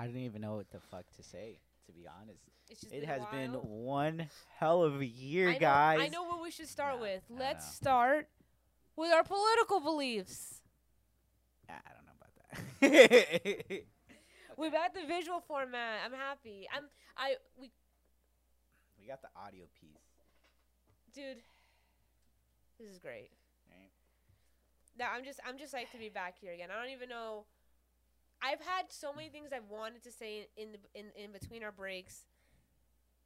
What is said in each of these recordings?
I don't even know what the fuck to say. To be honest, It's just it been has been one hell of a year, I know, guys. I know what we should start with. Let's know. start with our political beliefs. I don't know about that. We've got the visual format. I'm happy. I'm I we we got the audio piece. dude. This is great. Right. That I'm just I'm just like to be back here again. I don't even know. I've had so many things I've wanted to say in in, the, in in between our breaks,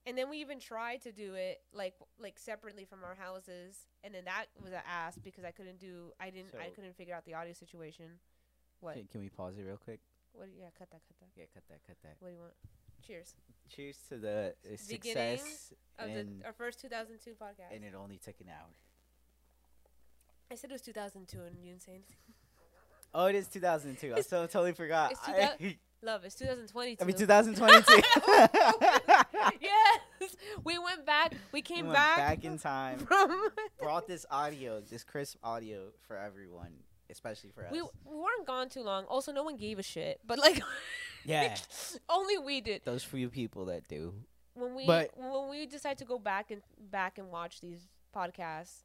and then we even tried to do it like like separately from our houses, and then that was an ass because I couldn't do I didn't I couldn't figure out the audio situation. What? Can, can we pause it real quick? What? Yeah, cut that, cut that. Yeah, cut that, cut that. What do you want? Cheers. Cheers to the uh, success, Of the, our first 2002 podcast. and it only took an hour. I said it was 2002, and you didn't say anything. Oh, it is 2002. I It's- still totally forgot. it's I, Love, it's 2022. I mean 2022. yes, we went back. We We came went back, back in time. Brought this audio, this crisp audio for everyone, especially for us. we, we weren't gone too long. Also, no one gave a shit, but like, yeah, only we did. those few people that do. When we But- when we decide to go back and back and watch these podcasts,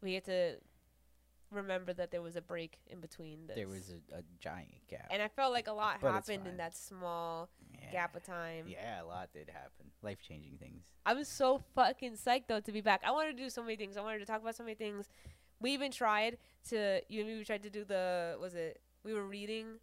we had to remember that there was a break in between. This. There was a, a giant gap. and I felt like a lot But happened in that small yeah. gap of time. Yeah, a lot did happen. Life changing things. I was so fucking psyched though to be back. I wanted to do so many things. I wanted to talk about so many things. We even tried to you and me we tried to do the was it we were reading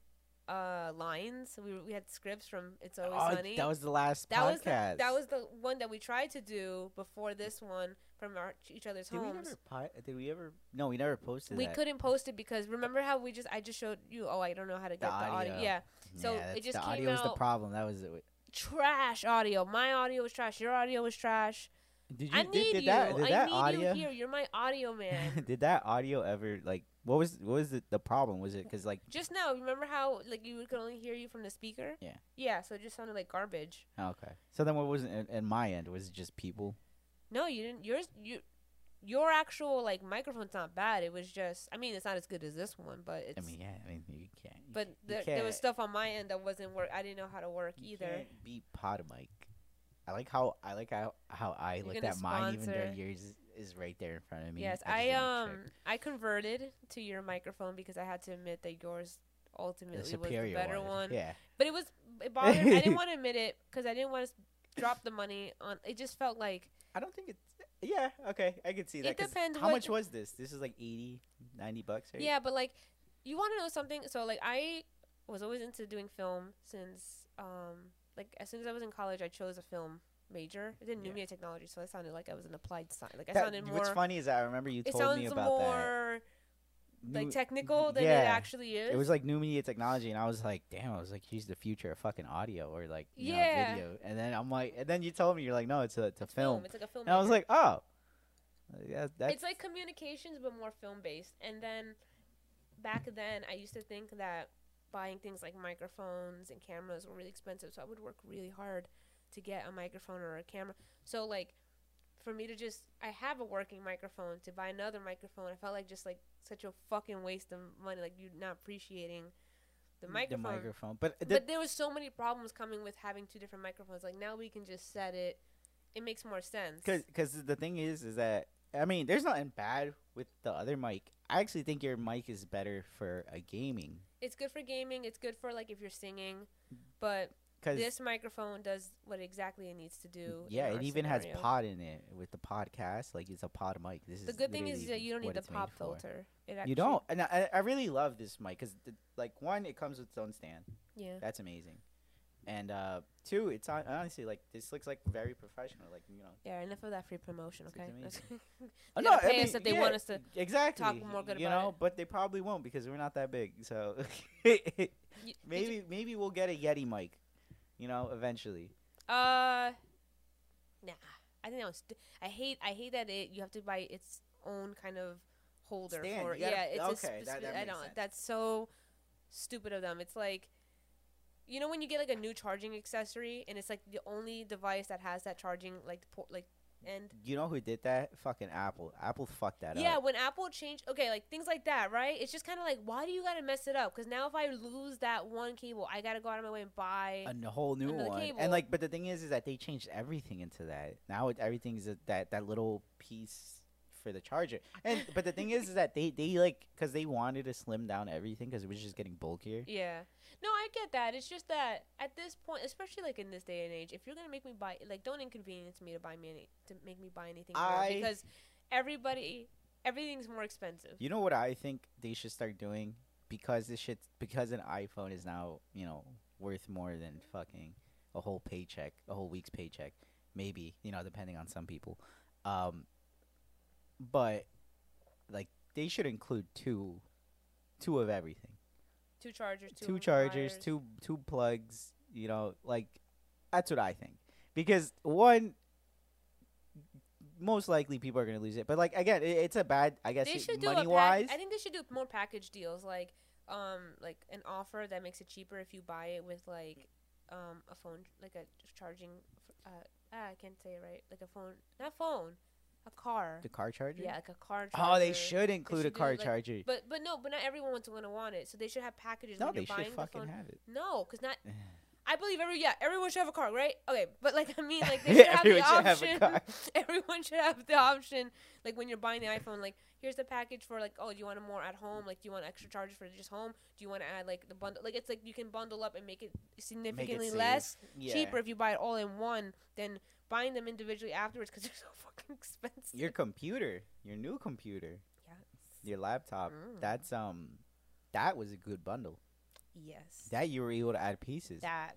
uh lines. We were, we had scripts from It's Always oh, Sunny. that was the last that was the, that was the one that we tried to do before this one from our each other's Did we homes. never? Pi- did we ever? No, we never posted We that. couldn't post it because remember how we just I just showed you oh I don't know how to get the, audio. audio. Yeah. so yeah, it just the came audio was the problem. That was it. Trash audio. My audio was trash. Your audio was trash. Did you? I need did you. that? Did I that need audio? you here. You're my audio man. did that audio ever like? What was what was the, the problem? Was it because like Just now, remember how like you could only hear you from the speaker? Yeah. Yeah, so it just sounded like garbage. oh, okay? So then what was it in, in my end? Was it just people? No, you didn't. Yours, you, your actual like microphone's not bad. It was just. I mean, it's not as good as this one, but it's. I mean, yeah. I mean, you can't. you but can't- you there, there was stuff on my end that wasn't work. I didn't know how to work either. can't beat Podomic. I like how I like how how I You're looked at mine, even though sponsor- yours is, is right there in front of me. Yes, I didn't um check. I converted to your microphone because I had to admit that yours ultimately the was the better one. one. Yeah. But it was it bothered. I didn't want to admit it because I didn't want to drop the money on. It just felt like I don't think it's. Yeah. Okay. I can see that. It 'cause depends How what- much was this? This is like 80, 90 bucks, right? Yeah, but like, you want to know something? So like, I was always into doing film since um like as soon as I was in college, I chose a film major. I did new Yeah. media technology, so I sounded like I was an applied science. Like I That- sounded more. what's funny is that I remember you it told me about that. more like technical than yeah. it actually is. It was like new media technology, and I was like, "Damn!" I was like, "He's the future of fucking audio or like you know, Yeah. video." And then I'm like, and then you told me you're like, "No, it's a it's a It's film," It's like a film. and I was like, "Oh, yeah, that's it's like communications but more film based and then back then i used to think that buying things like microphones and cameras were really expensive so i would work really hard to get a microphone or a camera so like for me to just i have a working microphone to buy another microphone i felt like just like such a fucking waste of money like you're not appreciating the microphone, the microphone." But, the, but there was so many problems coming with having two different microphones like now we can just set it it makes more sense Cause, cause the thing is, is that I mean, there's nothing bad with the other mic. I actually think your mic is better for a gaming. it's good for gaming. It's good for like if you're singing, but Cause this microphone does what exactly it needs to do. yeah, it even has pod in it with the podcast. Like it's a pod mic. This The is good thing is that you don't need the pop filter. It actually, You don't, and I, I really love this mic because like one, it comes with its own stand. Yeah. That's amazing. And uh, two, it's on, honestly like this looks like very professional. Like you know, Yeah. Enough of that free promotion. Okay. Oh, gotta pay us if they want us to exactly talk more good you about know, it. but they probably won't because we're not that big. So maybe maybe we'll get a Yeti mic, you know, eventually. Uh. Nah. I think that was. I hate. I hate that it. You have to buy its own kind of holder Stand, for. gotta- yeah. It's a okay, spe- that- that I don't. sense. That's so stupid of them. It's like. You know when you get like a new charging accessory and it's like the only device that has that charging like port like And You know who did that? Fucking Apple. Apple fucked that yeah, up. Yeah, when Apple changed, okay, like things like that, right? It's just kind of like, why do you gotta mess it up? Because now if I lose that one cable, I gotta go out of my way and buy. A n- whole new one. cable. And like, but the thing is, is that they changed everything into that. Now it, everything's a, that that little piece for the charger. And but the thing is, is that they they like because they wanted to slim down everything because it was just getting bulkier. Yeah. No, I get that. It's just that at this point, especially like in this day and age, if you're gonna make me buy, like, don't inconvenience me to buy me any, to make me buy anything I- because everybody, everything's more expensive. You know what I think they should start doing because this shit because an iPhone is now you know worth more than fucking a whole paycheck, a whole week's paycheck, maybe you know depending on some people. Um, but like they should include two, two of everything. Two chargers, two, two chargers, wires. two two plugs. You know, like that's what I think. Because one, most likely people are gonna lose it. But like again, it, it's a bad. I guess They should do a money pack- wise. I think they should do more package deals, like um, like an offer that makes it cheaper if you buy it with like um a phone, like a charging. Uh, ah, I can't say it right. Like a phone, not phone, a car. the car charger. Yeah, like a car. Oh, charger. Oh, they should include should a do, car like, charger. But but no, but not everyone's gonna want it. So they should have packages No, when they you're should buying the fucking phone. have it. No, because not. I believe every yeah everyone should have a car, right? Okay, but like I mean like they should have the Everyone should have a option. everyone should have the option. Like when you're buying the iPhone, like here's the package for like oh do you want it more at home? Like do you want extra charges for just home? Do you want to add like the bundle? Like it's like you can bundle up and make it significantly save. less Yeah. cheaper if you buy it all in one than buying them individually afterwards because they're so fucking expensive. Your computer, your new computer, yes. your laptop. Mm. That's um, that was a good bundle. Yes. That you were able to add pieces, That.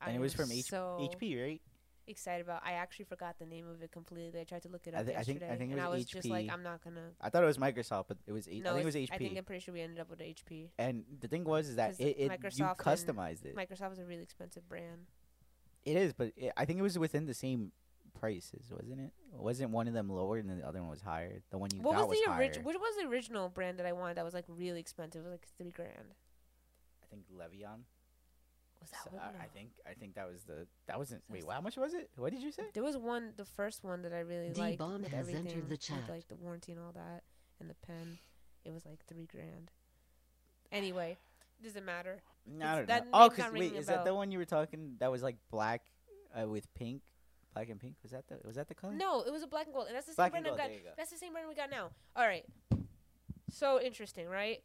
and I it was from H- so HP, right? excited about. I actually forgot the name of it completely. I tried to look it I up thi- I think- I think it was and I was was just like, I'm not gonna. I thought it was Microsoft, but it was. H- No, I think it was HP. I think I'm pretty sure we ended up with HP. and the thing was is that it, it Microsoft and customized it. Microsoft is a really expensive brand. It is, but it, I think it was within the same prices, wasn't it? Wasn't one of them lower and the other one was higher? The one you What got was the higher. original? What was the original brand that I wanted that was like really expensive? It was like three grand. I think Levion. Was that So, one? I, I think I think that was the that wasn't. Wait, Sounds- how much was it? What did you say? There was one, the first one that I really D liked Bomb with has entered everything, the with like the warranty and all that, and the pen. It was like three grand. Anyway, doesn't matter. No, I don't that know. Oh, cause wait, is that the one you were talking? That was like black, uh, with pink, black and pink. Was that the was that the color? No, it was a black and gold, and that's the same Black and brand I gold, got. go. That's the same brand we got now. All right. So interesting, right?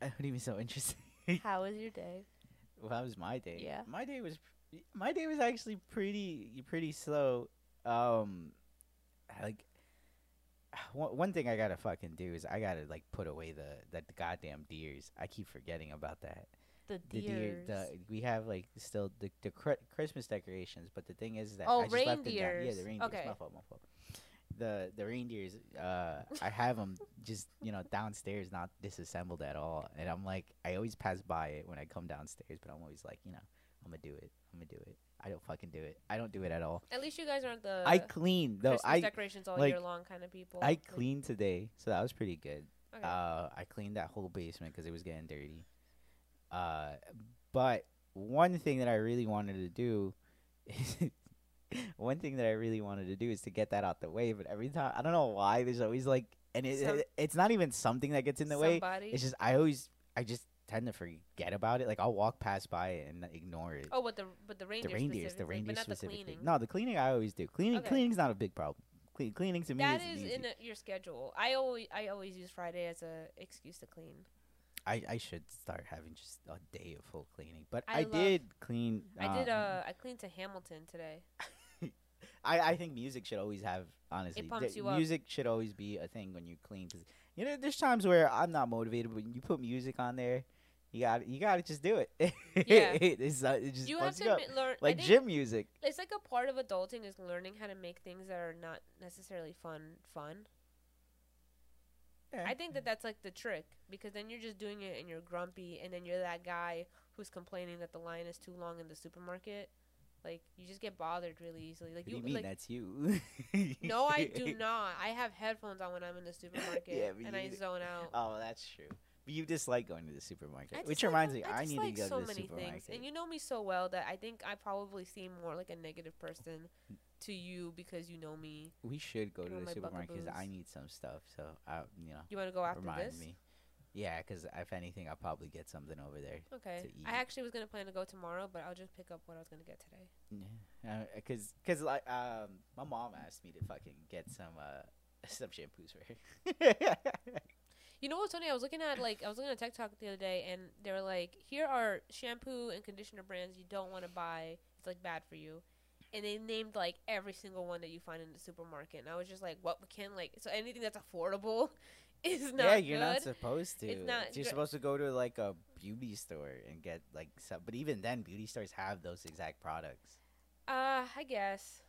What do you mean so interesting? How was your day? well, that was my day. Yeah. my day was my day was actually pretty pretty slow. Um, like one thing I gotta fucking do is I gotta like put away the the, the goddamn deers. I keep forgetting about that. The The deer, deers. the we have like still the the cri- Christmas decorations, but the thing is that Oh, I just left them down. Yeah, the reindeers. Okay. My fault, my fault. The the reindeers, uh, I have them just you know downstairs, not disassembled at all. And I'm like, I always pass by it when I come downstairs, but I'm always like, you know, I'm gonna do it. I'm gonna do it. I don't fucking do it. I don't do it at all. At least you guys aren't the I clean though. Christmas I decorations all like, year long kind of people. I Like, today, so that was pretty good. okay. Uh, I cleaned that whole basement because it was getting dirty. Uh, but one thing that I really wanted to do is one thing that I really wanted to do is to get that out the way. But every time, I don't know why, there's always like, and it, Some- it- it's not even something that gets in the way. Somebody. It's just I always, I just tend to forget about it. Like I'll walk past by it and ignore it. oh, but the but the reindeer the reindeers, the specifically, reindeers the specifically. No, the cleaning I always do. Cleaning, Okay. cleaning's not a big problem. Cle- cleaning to me That is, is in a, your schedule. I always I always use Friday as a excuse to clean. I, I should start having just a day of full cleaning. But I I, love- did clean. I did um, uh I cleaned to Hamilton today. I, I think music should always have honestly. you up. music should always be a thing when you clean. Cause you know, there's times where I'm not motivated, but when you put music on there, you got you got to just do it. Yeah. it's, uh, it just You have to you up. admit- learn like gym music. It's like a part of adulting is learning how to make things that are not necessarily fun fun. I think that that's like the trick because then you're just doing it and you're grumpy and then you're that guy who's complaining that the line is too long in the supermarket. Like you just get bothered really easily. Like What you, you mean like that's you? no, I do not. I have headphones on when I'm in the supermarket Yeah, and I zone out. Oh, that's true. You dislike going to the supermarket, I which dislike reminds me, I, need dislike to go so to the many supermarket. things, and you know me so well that I think I probably seem more like a negative person to you because you know me. We should go to the supermarket because I need some stuff. So I, you know, You want to go after remind this? me. Yeah, because if anything, I'll probably get something over there. Okay. to eat. I actually was gonna plan to go tomorrow, but I'll just pick up what I was gonna get today. Yeah, because cause like um, my mom asked me to fucking get some uh some shampoos for her. You know what's funny? I was looking at like I was looking at TikTok the other day, and they were like, "Here are shampoo and conditioner brands you don't want to buy. It's like bad for you." And they named like every single one that you find in the supermarket, and I was just like, "What can like so anything that's affordable is not yeah, you're good." not supposed to. It's not You're gr- supposed to go to like a beauty store and get like some. But even then, beauty stores have those exact products. Uh, I guess.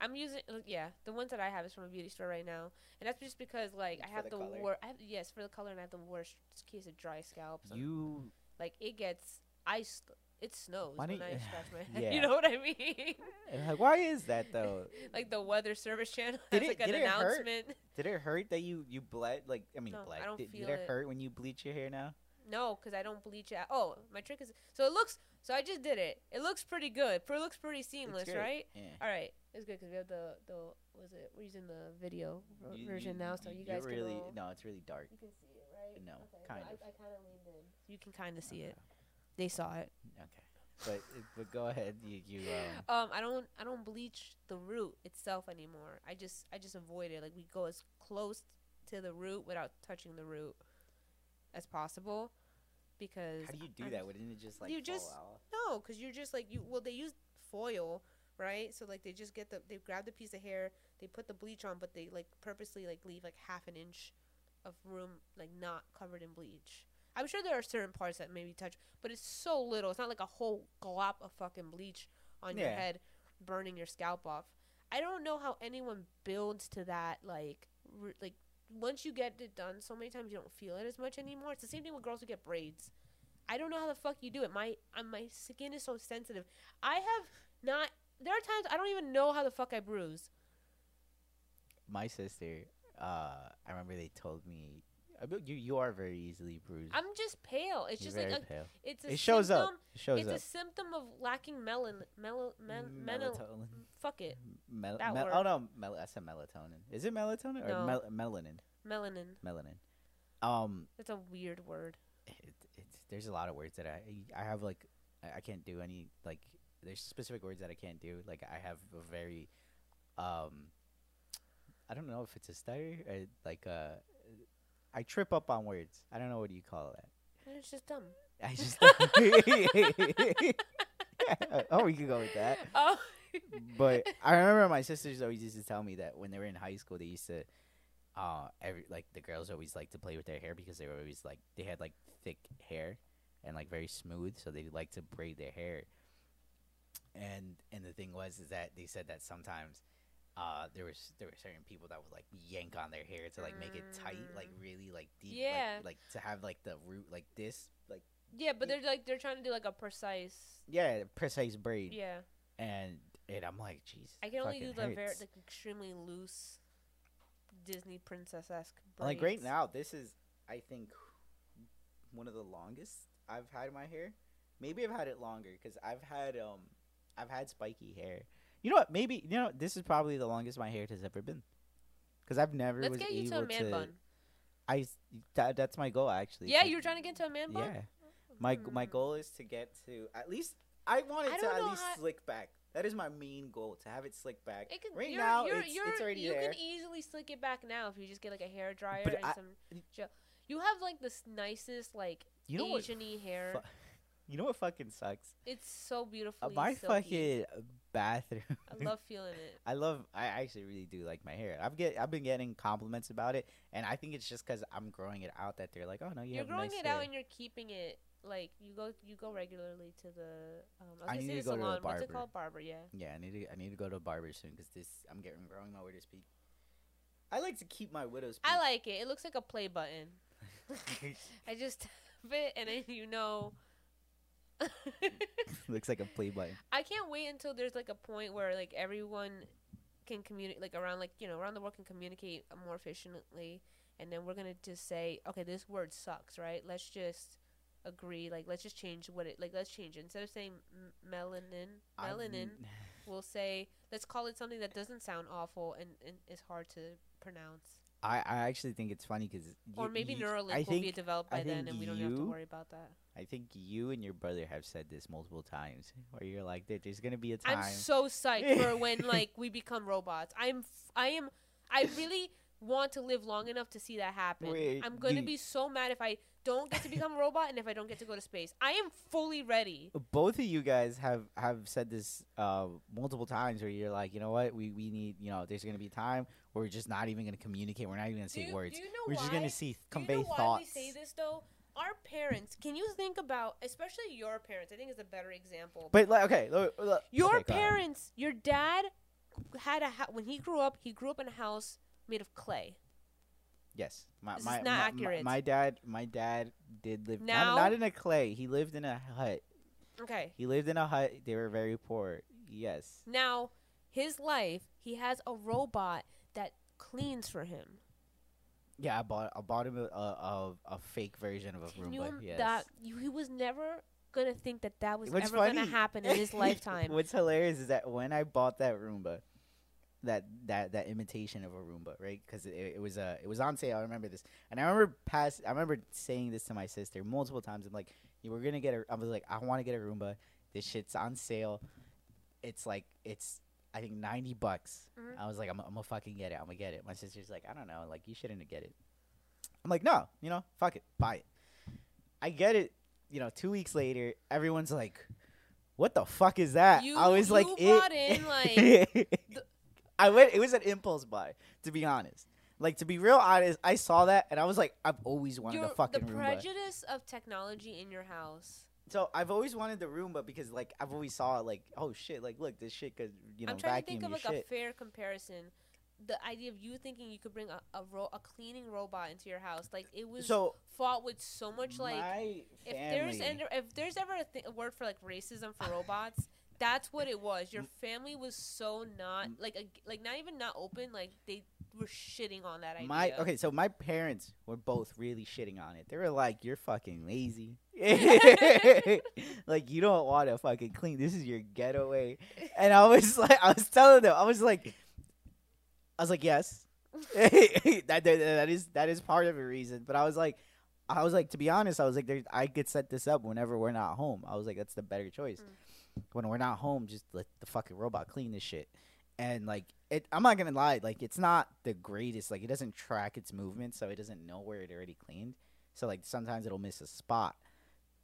I'm using yeah, the ones that I have is from a beauty store right now, and that's just because like I have the the, color? worst. I have, yes, for the color, and I have the worst case of dry scalp. So, You like it gets ice. It snows Why when don't I you- scratch my head. Yeah. You know what I mean? like, why is that though? like the weather service channel Did has it- like an did it hurt? Did it hurt that you you bled? Like I mean, No, I don't did, did feel it it. hurt when you bleach your hair now? No, because I don't bleach it. Oh, my trick is so it looks. So I just did it. It looks pretty good. It looks pretty seamless, right? Yeah. All right, it's good because we have the the was it? We're using the video ver- You- version you- now, so you guys you're really can all, no, it's really dark. you can see it, right? No, okay, kind well, of. I, I kind of leaned in, so you can kind of see it. They saw it. Okay, but but go ahead. You you um. Um, I don't I don't bleach the root itself anymore. I just I just avoid it. Like we go as close to the root without touching the root as possible, because How do you do I'm- that? Wouldn't it just like You fall just- out? No, because you're just like you. Well, they use foil, right? So like they just get the they grab the piece of hair, they put the bleach on, but they like purposely like leave like half an inch of room like not covered in bleach. I'm sure there are certain parts that maybe touch, but it's so little. It's not like a whole glop of fucking bleach on your head, burning your scalp off. I don't know how anyone builds to that like r- like once you get it done so many times you don't feel it as much anymore. It's the same thing with girls who get braids. I don't know how the fuck you do it. My uh, my skin is so sensitive. I have not. There are times I don't even know how the fuck I bruise. My sister, uh, I remember they told me, you you are very easily bruised. I'm just pale. It's You're just like a, pale. it's a It shows symptom. up. It shows it's up. a symptom of lacking melan mel men menal. Melatonin. Fuck it, Mel- that mel- word. oh no, mel- I said melatonin. Is it melatonin or No. mel- melanin? melanin. Melanin. Um, That's a weird word. it, it's there's a lot of words that I I have like I, I can't do any like there's specific words that I can't do. Like I have a very um I don't know if it's a stutter or like uh I trip up on words. I don't know what do you call that. It's just dumb. I just oh we could go with that. Oh. But I remember my sisters always used to tell me that when they were in high school, they used to, uh, every like the girls always like to play with their hair because they were always like they had like thick hair and like very smooth, so they like to braid their hair. And and the thing was is that they said that sometimes, uh, there was there were certain people that would like yank on their hair to like make it tight, like Mm. really like deep, Yeah. like, like to have like the root like this, like yeah, but they're like they're trying to do like a precise. yeah, precise braid. Yeah, And and I'm like, jeez, I can only do the very like extremely loose Disney princess esque. Like right now, this is I think one of the longest I've had my hair. Maybe I've had it longer because I've had um I've had spiky hair. You know what? Maybe you know this is probably the longest my hair has ever been. Because I've never Let's was get you able to a man bun. I that that's my goal actually. Yeah, you were trying to get into a man bun. Yeah, my g- my Hmm. goal is to get to at least I want it I to at least how- slick back. That is my main goal to have it slick back. It can, right you're, now, you're, it's, you're, it's already you there. can easily slick it back now if you just get like a hair dryer But and I- some gel. You have like this nicest like you know? Asian-y hair. fu- You know what fucking sucks? it's so Uh, my silky. fucking bathroom. I love feeling it. I love. I actually really do like my hair. I've get. I've been getting compliments about it, and I think it's just because I'm growing it out that they're like, "Oh no, you are growing nice it hair." out and you're keeping it like you go you go regularly to the um, I I need to go to a salon. What's it barber. called? Barber. Yeah. yeah, I need to. I need to go to a barber soon because this. I'm getting growing my widow's peak. I like to keep my widow's peak. I like it. It looks like a play button. I just tap it and then you know. Looks like a play button. I can't wait until there's like a point where like everyone can communicate like around like you know around the world can communicate more efficiently and then we're gonna just say okay this word sucks right let's just agree like let's just change what it like let's change it instead of saying m- melanin melanin we'll say let's call it something that doesn't sound awful and, and is hard to pronounce. I, I actually think it's funny because Or maybe Neuralink I will be developed by then and we don't have to worry about that. I think you and your brother have said this multiple times, where you're like, there, there's gonna be a time. I'm so psyched for when like we become robots. I'm f- I am I really want to live long enough to see that happen. Wait, I'm gonna you- be so mad if I don't get to become a robot and if I don't get to go to space. I am fully ready. both of you guys have have said this uh, multiple times, where you're like, you know what, we we need, you know, there's gonna be a time where we're just not even gonna communicate. We're not even gonna Do say you, words. do you know we're why? just gonna see Do convey you know why thoughts. we say this though? Our parents. Can you think about, especially your parents? I think is a better example. But like, okay, look, look, your okay, parents, your dad had a ha- when he grew up. He grew up in a house made of clay. Yes, my This is my, not my, my- accurate. my dad my dad did live Now- not, not in a clay. He lived in a hut. Okay. He lived in a hut. They were very poor. Yes. Now, his life, he has a robot that cleans for him. Yeah, I bought I bought him a a, a, a fake version of a Can you Roomba. im- Yes. that you, he was never gonna think that that was What's ever funny- gonna happen in his lifetime. What's hilarious is that when I bought that Roomba, that that that imitation of a Roomba, right? Because it, it was uh, it was on sale. I remember this, and I remember past. I remember saying this to my sister multiple times. I'm like, "Yeah, we're gonna get a. I was like, I want to get a Roomba. This shit's on sale. It's like it's I think ninety bucks. Mhm. I was like, I'm, I'm gonna fucking get it. I'm gonna get it. My sister's like, I don't know, like you shouldn't get it. I'm like, no, you know, fuck it, buy it. I get it. You know, two weeks later, everyone's like, "What the fuck is that?" You- I was like, you it, in, like, I went. It was an impulse buy, to be honest. Like to be real honest, I saw that and I was like, I've always wanted Your- a fucking the Roomba. prejudice of technology in your house. So I've always wanted the Roomba because like I've always saw like, oh shit, like look, this shit could you know I'm trying to think of like shit. a fair comparison. The idea of you thinking you could bring a a, ro- a cleaning robot into your house, like it was so fought with so much like if there's ever, if there's ever a, th- a word for like racism for robots, that's what it was. Your family was so not like a, like not even not open. Like they were shitting on that idea. My okay, so my parents were both really shitting on it. They were like, "You're fucking lazy. like you don't want to fucking clean. This is your getaway." And I was like, I was telling them, I was like, I was like, yes, that, that that is that is part of the reason. But I was like, I was like, to be honest, I was like, there, I could set this up whenever we're not home. I was like, that's the better choice. Mm. When we're not home, just let the fucking robot clean this shit. And like it, I'm not gonna lie, like it's not the greatest. Like it doesn't track its movement, so it doesn't know where it already cleaned. So like sometimes it'll miss a spot.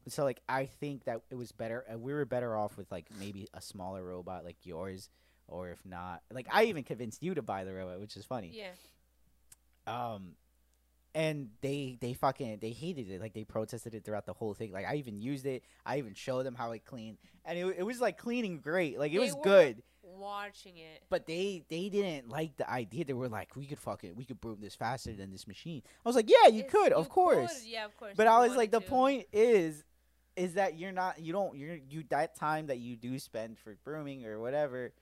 So like I think that it was better. Uh, we were better off with like maybe a smaller robot like yours, or if not, like I even convinced you to buy the robot, which is funny. yeah, Um, and they they fucking they hated it. Like they protested it throughout the whole thing. Like I even used it. I even showed them how it cleaned, and it it was like cleaning great. Like it They was good. watching it. But they they didn't like the idea. They were like, we could fuck it we could broom this faster than this machine. I was like, yeah, you It's- could, of course. could, Yeah, of course. But I was like, the point is, is that you're not, you don't, you're you that time that you do spend for brooming or whatever,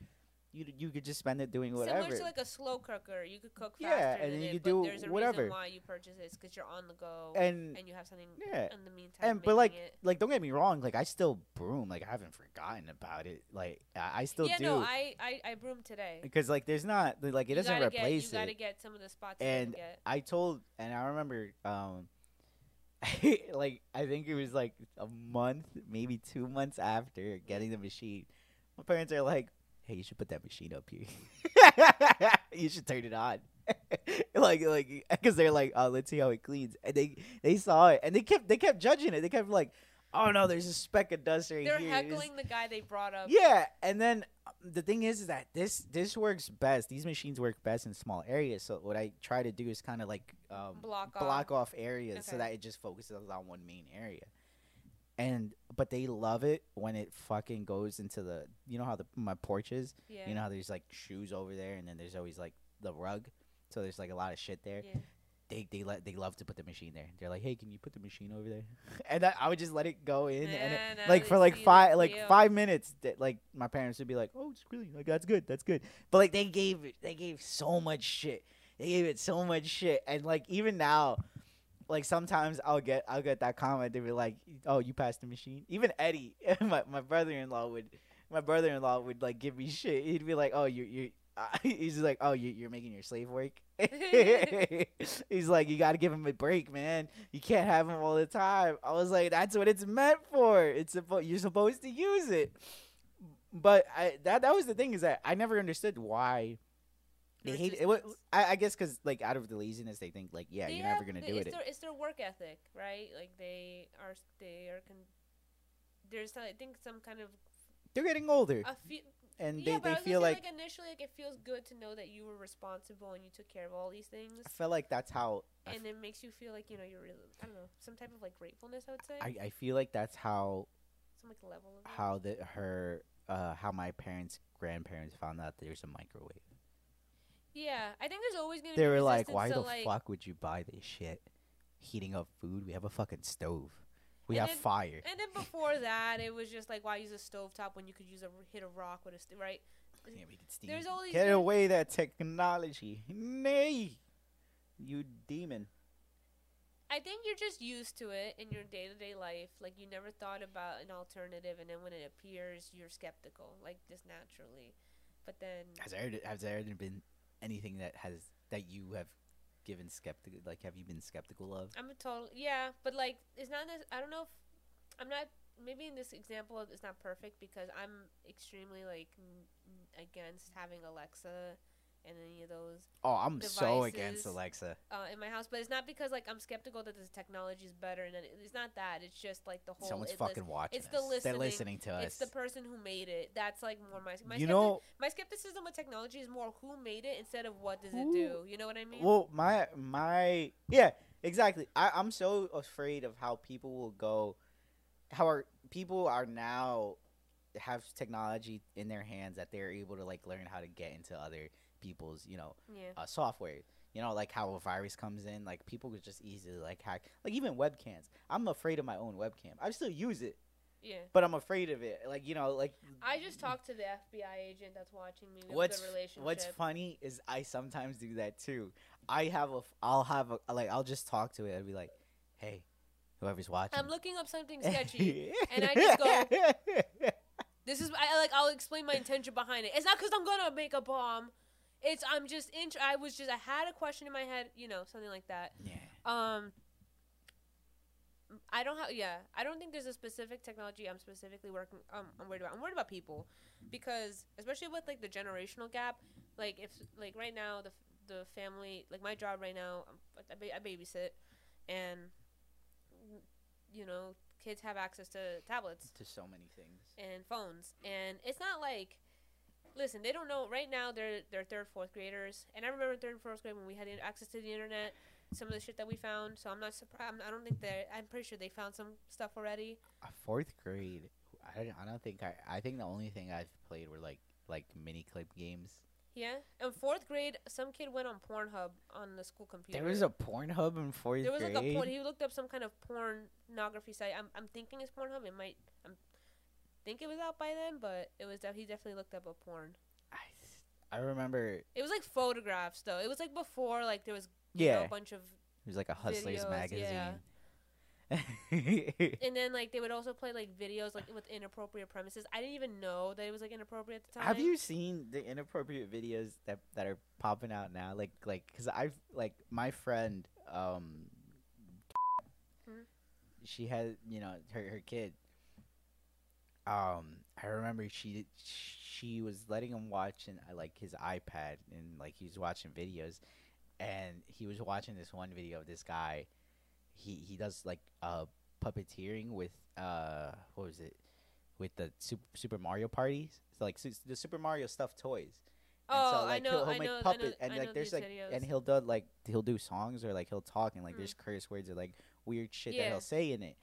you you could just spend it doing whatever. Similar to like a slow cooker, you could cook faster. Yeah, and you it, do there's a whatever. reason why you purchase it because you're on the go and and you have something yeah, in the meantime. and but like it. like don't get me wrong, like I still broom, like I haven't forgotten about it. Like I, I still yeah, do. no, I I, I broomed today. because like there's not like it You doesn't gotta get- You it. gotta get some of the spots And. I told, and I remember, um, like I think it was like a month, maybe two months after getting the machine. My parents are like, "Hey, you should put that machine up here. you should turn it on." like, like, because they're like, "Oh, let's see how it cleans," and they they saw it, and they kept they kept judging it. They kept like, "Oh no, there's a speck of dust right here. They're here." It's- heckling the guy they brought up. yeah, and then um, the thing is, is that this this works best. These machines work best in small areas. So what I try to do is kind of like um, Block block off areas so that it just focuses on one main area. And but they love it when it fucking goes into the you know how the my porch is. Yeah. You know how there's like shoes over there, and then there's always like the rug. So there's like a lot of shit there. Yeah. They they let they love to put the machine there. They're like, hey, can you put the machine over there? and I, I would just let it go in, and it, now like for like five like deal. five minutes that like my parents would be like oh it's really like that's good that's good but like they gave it they gave so much shit they gave it so much shit and like even now like sometimes i'll get i'll get that comment they be like oh you passed the machine even eddie my, my brother-in-law would my brother-in-law would like give me shit. He'd be like, "Oh, you you." He's like, "Oh, you, you're making your slave work." he's like, "You got to give him a break, man. You can't have him all the time." I was like, "That's what it's meant for. It's supposed you're supposed to use it." But I that that was the thing is that I never understood why they hate it. Wa- Resistance. I, I guess because like out of the laziness, they think like, yeah, They you're never have- gonna they- do it's it. Their, it's their work ethic, right? Like they are, they are. Con- there's, I think, some kind of They're getting older, a few. and yeah, they, but they I was gonna feel say, like, like initially, like it feels good to know that you were responsible and you took care of all these things, I felt like that's how I and it makes you feel like you know you're really, I don't know, some type of like gratefulness. I would say I, I feel like that's how some like level of it. how the her uh how my parents grandparents found out there's a microwave. Yeah, I think there's always gonna be a few. They be were like, "Why the like, fuck would you buy this shit? Heating up food? We have a fucking stove. We And have then- fire." And then before that, it was just like, why use a stovetop when you could use a hit a rock with a st- right? Yeah, we could steam. There's all these Get very- away that technology. Nay, you demon. I think you're just used to it in your day to day life. Like you never thought about an alternative, and then when it appears, you're skeptical, like just naturally. But then, Has there has there been anything that has that you have given skeptical? Like, have you been skeptical of? I'm a total yeah. But like, it's not. This, I don't know if I'm not. Maybe in this example, it's not perfect because I'm extremely like against having Alexa and any of those Oh, I'm so against Alexa. uh, in my house. But it's not because like I'm skeptical that this technology is better, and it's not that. It's just like the whole. Someone's fucking watching it's the us. They're listening- listening to us. It's the person who made it. That's like more my my you skepti- know, my skepticism with technology is more who made it instead of what does Who- it do. You know what I mean? Well, my my yeah, exactly. I I'm so afraid of how people will go, how our people are now have technology in their hands that they're able to like learn how to get into other people's you know yeah. uh, software. You know, like how a virus comes in, like people could just easily like hack, like even webcams. I'm afraid of my own webcam. I still use it, Yeah. but I'm afraid of it. Like you know, like I just talked to the FBI agent that's watching me. We have a what's what's funny is I sometimes do that too. I have a, I'll have a like I'll just talk to it. I'll be like, hey, whoever's watching. I'm looking up something sketchy. and I just go. this is I like I'll explain my intention behind it. It's not because I'm gonna make a bomb. It's I'm just int- I was just I had a question in my head, you know, something like that. yeah. Um, I don't have. Yeah, I don't think there's a specific technology I'm specifically working. Um, I'm worried about. I'm worried about people, because especially with like the generational gap. Like if like right now the the family like my job right now, um, I, ba- I babysit, and you know kids have access to tablets To so many things. and phones, and it's not like. Listen, they don't know. Right now, they're they're third, fourth graders, and I remember third and fourth grade when we had access to the internet some of the shit that we found. So I'm not surprised. I don't think that. I'm pretty sure they found some stuff already. Uh, fourth grade. I don't, I don't think I. I think the only thing I've played were like like Miniclip games. Yeah. In fourth grade, some kid went on Pornhub on the school computer. There was a Pornhub in fourth grade. There was grade. like a porn. He looked up some kind of pornography site. I'm I'm thinking it's Pornhub. It might. I'm think it was out by then, but it was. Def- he definitely looked up a porn. I, I remember. It was like photographs though. It was like before like there was you know, Yeah, a bunch of it was like a Hustlers videos, magazine. yeah. and then like they would also play like videos like with inappropriate premises. I didn't even know that it was like inappropriate at the time. Have you seen the inappropriate videos that that are popping out now? Like like because I've like my friend um. Mhm. She had you know her her kid. Um, I remember she she was letting him watch and I like his iPad and like he was watching videos, and he was watching this one video of this guy. He he does like uh puppeteering with uh what was it with the Super, Super Mario parties. So like the Super Mario stuffed toys. And Oh, so, I know, he'll, he'll I make know, I know, and like there's like videos. and he'll do like he'll do songs or like he'll talk and like Mm. there's curse words or like weird shit that Yeah. he'll say in it.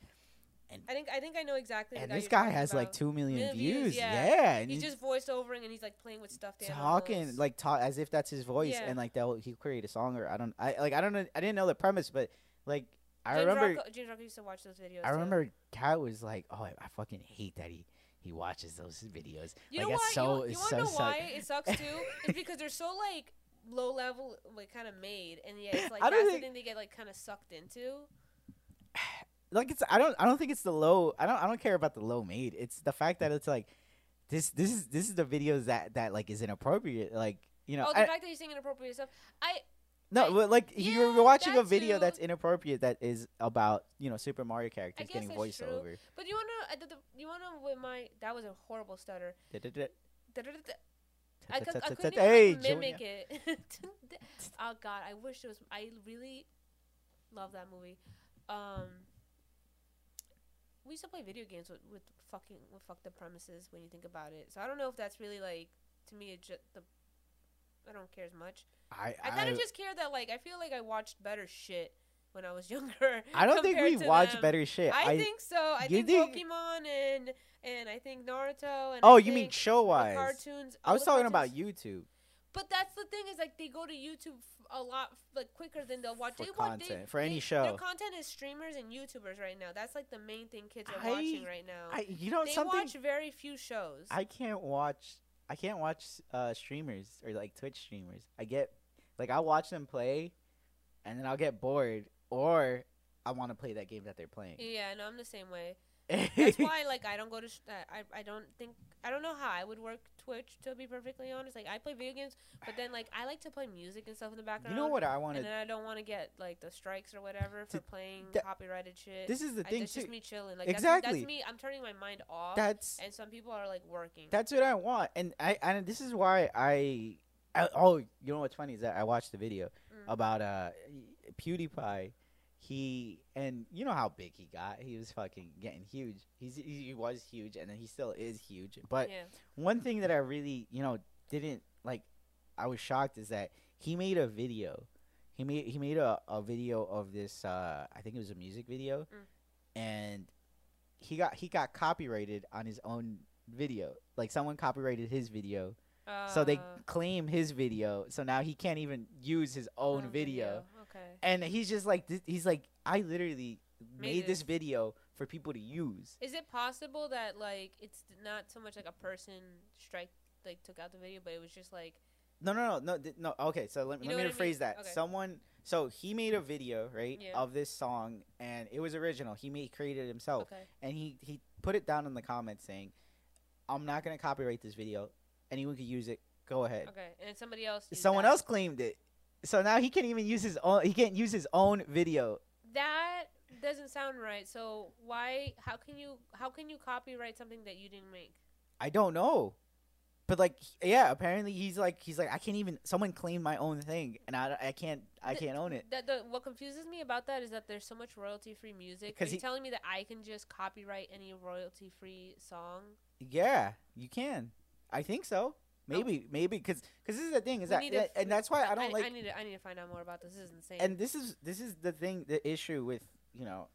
I think I think I know exactly. And guy this guy has like two million Million views. views, Yeah, yeah. and He's he's, just voice overing and he's like playing with stuffed animals, talking like talk as if that's his voice Yeah. and like they'll he create a song or I don't I like I don't know I didn't know the premise but like I James remember Rocco, James Rocco used to watch those videos. I too. remember Cat was like oh I, I fucking hate that he he watches those videos. You like know it's why? so you, you so know suck- why it sucks too? it's because they're so like low level, like kind of made, and yeah, it's like I that's think- the thing they get like kind of sucked into. Like it's I don't I don't think it's the low I don't I don't care about the low made. It's the fact that it's like this this is this is the videos that that like is inappropriate. Like you know, oh, the I- fact that you're saying inappropriate stuff. I no, I- but like you're watching a video too. that's inappropriate that is about you know Super Mario characters getting voiceover. But you wanna, I you wanna with my that was a horrible stutter. Da-da-da-da. I, could, I couldn't Hey, even mimic Junior. it. oh God, I wish it was. I really love that movie. Um, we used to play video games with, with fucking with fucked up premises when you think about it. So I don't know if that's really like to me. It just the I don't care as much. I I kind of just care that like I feel like I watched better shit when I was younger. I don't think we compared to watch them. better shit. I, think so. I think, think- Pokemon and and I think Naruto and Oh, I you mean show wise? cartoons. I was talking cartoons. about YouTube But that's the thing is like they go to YouTube a lot like quicker than they'll watch for they watch- they- content for any they- show. Their content is streamers and YouTubers right now. That's like the main thing kids are I- watching right now. I you know they something watch very few shows. I can't watch. I can't watch uh, streamers or like Twitch streamers. I get like I watch them play, and then I'll get bored, or I want to play that game that they're playing. yeah, no, I'm the same way. That's why like I don't go to sh- I I don't think I don't know how I would work Twitch to be perfectly honest. Like I play video games, but then like I like to play music and stuff in the background. you know what I want And to. then I don't want to get like the strikes or whatever for playing that- copyrighted shit. This is the I, thing it's too. just me chilling. Like Exactly. That's, that's me. I'm turning my mind off. That's and some people are like working. that's what I want, and I and this is why I. I oh, you know what's funny is that I watched the video Mm. about uh PewDiePie. He and you know how big he got. He was fucking getting huge. He's he, was huge, and then he still is huge. But yeah. one thing that I really, you know, didn't like, I was shocked is that he made a video. He made he made a, a video of this. Uh, I think it was a music video, Mm. and he got he got copyrighted on his own video. Like someone copyrighted his video, so they Uh, claim his video. So now he can't even use his own oh, video. Okay. And he's just like, he's like, I literally Made made this video for people to use. Is it possible that like it's not so much like a person strike like took out the video, but it was just like No, no, no, no, th- no. Okay, so let, let me what I mean? rephrase that. Okay. Someone, so he made a video, right, Yeah. of this song, and it was original. He made created it himself, okay, and he he put it down in the comments saying, "I'm not gonna copyright this video. Anyone could use it. Go ahead." okay, and somebody else. Someone that. else claimed it, so now he can't even use his own. He can't use his own video. That doesn't sound right. So why? How can you? How can you copyright something that you didn't make? I don't know. But like, yeah, apparently he's like, he's like, I can't even. Someone claimed my own thing, and I, I can't, I The- can't own it. That the what confuses me about that is that there's so much royalty free music. Because you he- telling me that I can just copyright any royalty free song? Yeah, you can. I think so. Maybe, maybe because because this is the thing is that, to and that's why I don't I, like. I need to. I need to find out more about this. This is insane. and this is this is the thing, the issue with you know,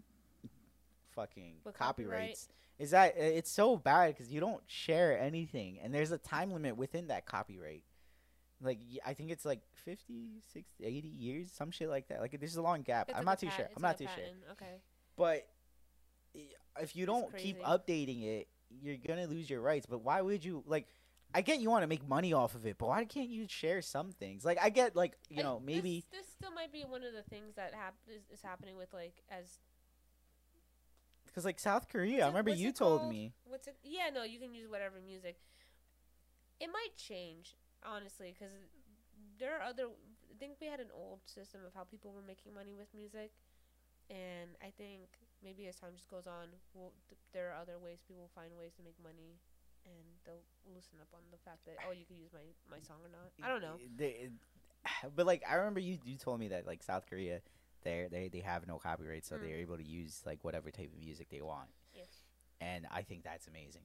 fucking With copyright? copyrights is that uh, it's so bad because you don't share anything, and there's a time limit within that copyright. Like I think it's like 50, 60, 80 years, some shit like that. Like there's a long gap. It's I'm like not too pat- sure. I'm not too sure. Okay. But if you don't keep updating it, you're gonna lose your rights. But why would you like? I get you want to make money off of it, but why can't you share some things? Like I get like you I- know maybe this, this still might be one of the things that hap- is, is happening with like as because like South Korea, What's I remember you told called? me. what's it? Yeah, no, you can use whatever music. It might change honestly because there are other. I think we had an old system of how people were making money with music, and I think maybe as time just goes on, we'll, th- there are other ways people will find ways to make money, and they'll loosen up on the fact that oh, you could use my my song or not. I don't know. They, but like I remember you you told me that like South Korea, they they they have no copyright, so Mm. they're able to use like whatever type of music they want. Yes. And I think that's amazing.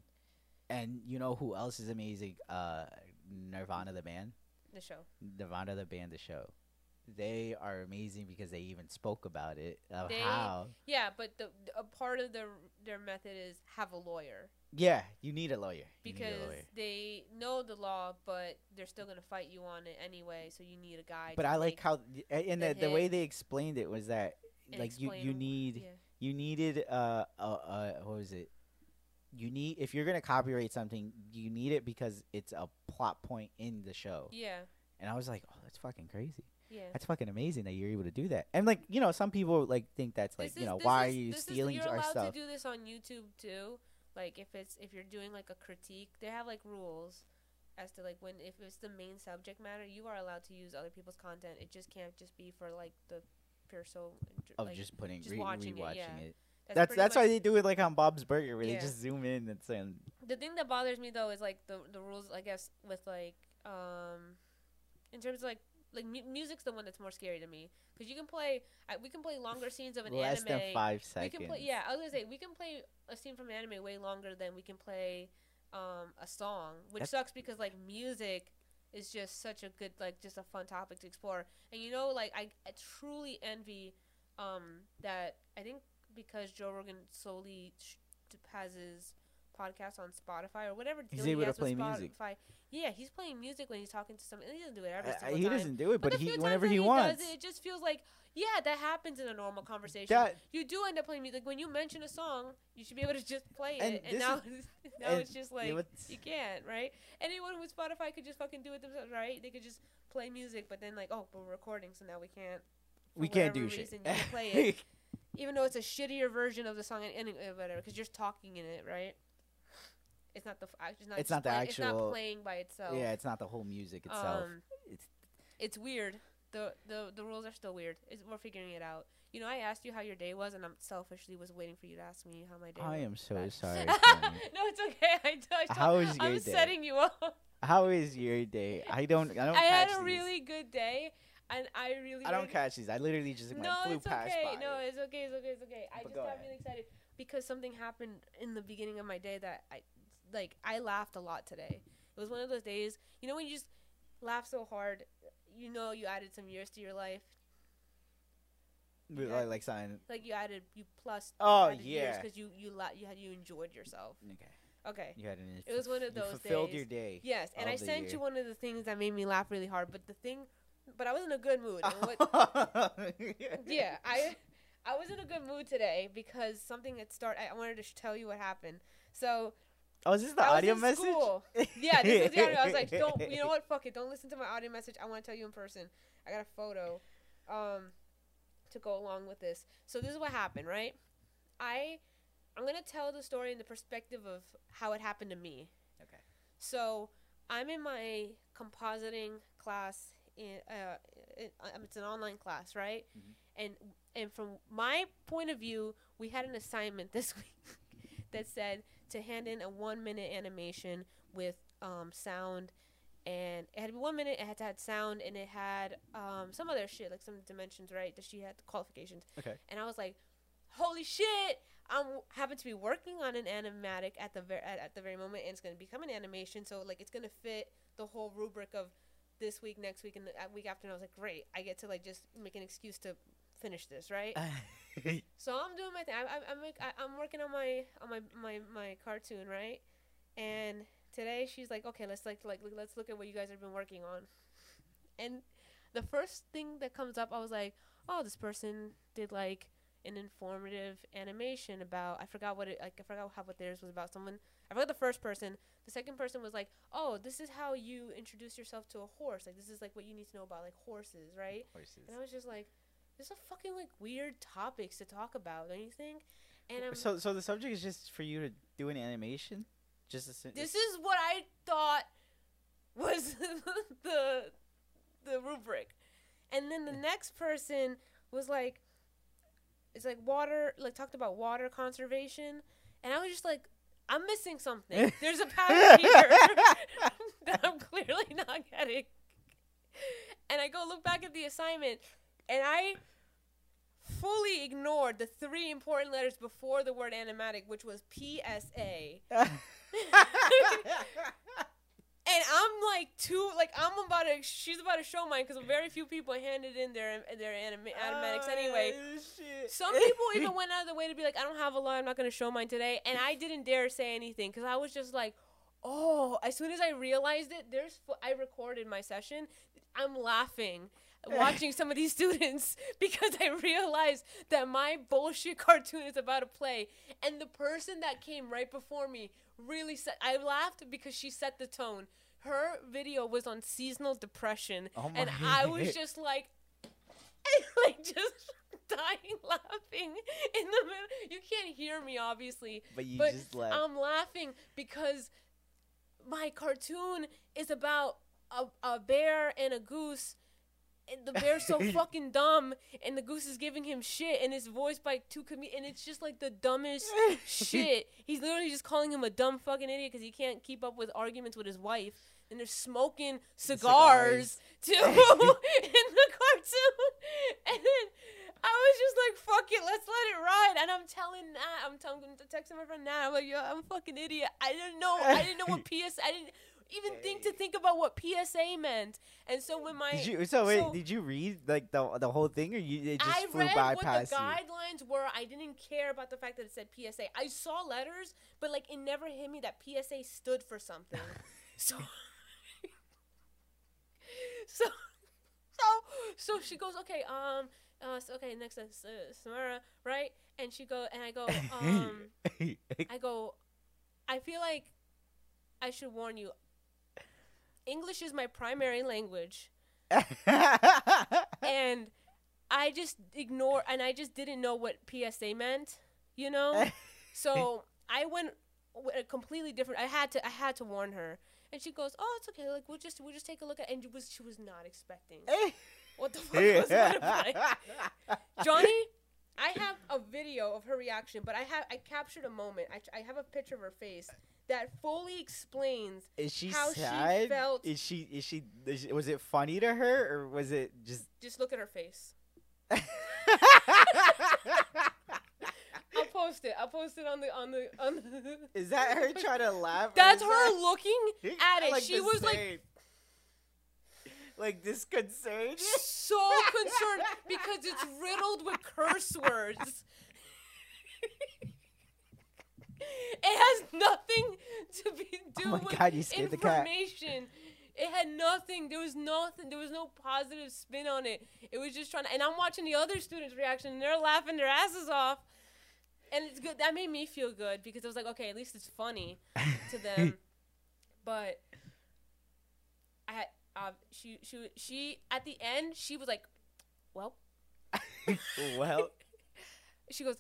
And you know who else is amazing? Uh, Nirvana the band. The show. Nirvana the band, the show. They are amazing because they even spoke about it of They- how. Yeah, but the a part of their their method is have a lawyer Yeah, you need a lawyer. You because a lawyer. they know the law, but they're still gonna fight you on it anyway. So you need a guy. But I like how and the the, the way they explained it was that like you you need Yeah. you needed uh uh, uh what was it? You need if you're gonna copyright something, you need it because it's a plot point in the show. Yeah. And I was like, oh, that's fucking crazy. Yeah. That's fucking amazing that you're able to do that. And like you know, some people like think that's like This you know why is- are you this is- stealing You're our allowed stuff? to do this on YouTube too. Like if it's if you're doing like a critique, they have like rules as to like when if it's the main subject matter, you are allowed to use other people's content. It just can't just be for like the pure so Of like, just putting just re- watching it, rewatching yeah. it. That's pretty that's why they do it like on Bob's Burger, where Yeah. they just zoom in and say, the thing that bothers me though is like the the rules I guess with like um in terms of like like mu- music's the one that's more scary to me because you can play I, we can play longer scenes of an less anime. than five seconds. we can play yeah I was gonna say we can play a scene from an anime way longer than we can play um a song which That's- sucks because like music is just such a good like just a fun topic to explore and you know like I, I truly envy um that I think because Joe Rogan solely sh- has his podcast on Spotify or whatever He's deal he able to play music. Yeah, he's playing music when he's talking to someone. He doesn't do it every single he time. doesn't do it, but, the he whenever that he, wants. it, it just feels like yeah, that happens in a normal conversation. That you do end up playing music when you mention a song. You should be able to just play And it, and now now and it's just you like know you can't, right? Anyone with Spotify could just fucking do it themselves, right? They could just play music, but then like, oh, but we're recording, so now we can't. we can't do whatever shit. you play it, even though it's a shittier version of the song and uh, whatever, because you're talking in it, right? It's not the. It's not. It's not the play- It's actual- not playing by itself. yeah, it's not the whole music itself. Um, It's- it's weird. The, the the rules are still weird. It's, we're figuring it out. You know, I asked you how your day was, and I'm selfishly was waiting for you to ask me how my day. Was. I was. am so Bad. sorry. no, it's okay. I, I How was your I'm day? setting you up. How is your day? I don't. I don't. I had a these. really good day, and I really. I don't went- catch these. I literally just like, No, flew it's past okay. by. No, it's okay. It's okay. It's okay. I But just got ahead. really excited because something happened in the beginning of my day that I, like, I laughed a lot today. It was one of those days, you know, when you just laugh so hard, you know, you added some years to your life. Yeah. like, like sign. Like you added, you plus. Oh, yeah. Because you you la- you had you enjoyed yourself. Okay. Okay. You had an. It was one of you those fulfilled days. your day. Yes, and I sent year. you one of the things that made me laugh really hard. But the thing, but I was in a good mood. What, yeah, I I was in a good mood today because something had started. I wanted to sh- tell you what happened. So Oh, is this the I audio message? school. yeah, this was the audio. I was like, don't. You know what? Fuck it. Don't listen to my audio message. I want to tell you in person. I got a photo, um, to go along with this. So this is what happened, right? I I'm gonna tell the story in the perspective of how it happened to me. Okay. So I'm in my compositing class. In, uh, it, um, it's an online class, right? Mhm. And and from my point of view, we had an assignment this week that said to hand in a one minute animation with um, sound, and it had one minute. It had to have sound, and it had um, some other shit like some dimensions, right? That she had qualifications. Okay. And I was like, holy shit! I'm happen to be working on an animatic at the ver- at, at the very moment, and it's gonna become an animation. So like, it's gonna fit the whole rubric of this week, next week, and the uh, week after. And I was like, great! I get to like just make an excuse to finish this, right? So I'm doing my thing. I, I, I'm I, I'm working on my on my, my my cartoon, right? And today she's like, okay, let's like like look- let's look at what you guys have been working on. And the first thing that comes up, I was like, oh, this person did like an informative animation about. I forgot what it like. I forgot how what theirs was about. Someone. I forgot the first person. The second person was like, oh, this is how you introduce yourself to a horse. Like this is like what you need to know about like horses, right? Horses. And I was just like, there's a fucking like weird topics to talk about, don't you think? And I'm, So, so the subject is just for you to do an animation, just a, this is what I thought was the the rubric, and then the next person was like, it's like water, like talked about water conservation, and I was just like, I'm missing something. There's a pattern here that I'm clearly not getting. And I go look back at the assignment, and I fully ignored the three important letters before the word animatic, which was PSA. And I'm like too like I'm about to she's about to show mine because very few people handed in their their anima- animatics anyway. Oh, shit. Some people even went out of the way to be like, I don't have a line, I'm not gonna show mine today, and I didn't dare say anything because I was just like, oh. As soon as I realized it, there's I recorded my session. I'm laughing watching some of these students because I realized that my bullshit cartoon is about to play, and the person that came right before me really set. I laughed because she set the tone. Her video was on seasonal depression, Oh and I was just like, like just dying laughing in the middle. You can't hear me, obviously, But you but just laugh. I'm laughing because my cartoon is about a, a bear and a goose. And the bear's so fucking dumb, and the goose is giving him shit, and it's voiced by two com- and it's just like the dumbest shit. He's literally just calling him a dumb fucking idiot because he can't keep up with arguments with his wife. And they're smoking cigars, too in the cartoon. And then I was just like, "Fuck it, let's let it ride." And I'm telling Nat, I'm telling, texting my friend Nat, I'm like, "Yo, I'm a fucking idiot. I didn't know. I didn't know what PS. I didn't even think to think about what PSA meant." And so when my Did you? So wait, did you read like the the whole thing, or you it just I flew read by what the past you? guidelines were. I didn't care about the fact that it said PSA. I saw letters, but like it never hit me that PSA stood for something. so, so, so, so she goes, okay, um, uh, so, okay, next is uh, Samara, right? And she go, and I go, um, I go, I feel like I should warn you. English is my primary language and I just ignore and I just didn't know what PSA meant, you know. so I went a completely different. I had to I had to warn her, and she goes, "Oh, it's okay. Like we'll just we'll just take a look at." And it was she was not expecting what the fuck was gonna play. Johnny, I have a video of her reaction, but I have I captured a moment. I I have a picture of her face that fully explains Is she how she felt- Is she? Is she? Is she- was it funny to her, or was it just? just look at her face. I'll post it. I'll post it on the on the on the. Is that her trying to laugh? That's her that- looking at it. like she was like same? like disconcerted. so concerned because it's riddled with curse words. It has nothing to be do Oh my with God, you scared the cat. information. It had nothing. There was nothing. There was no positive spin on it. It was just trying to. And I'm watching the other students' reaction, and they're laughing their asses off. And it's good. That made me feel good because I was like, okay, at least it's funny to them. but I had uh, she she she at the end she was like, well, well, she goes,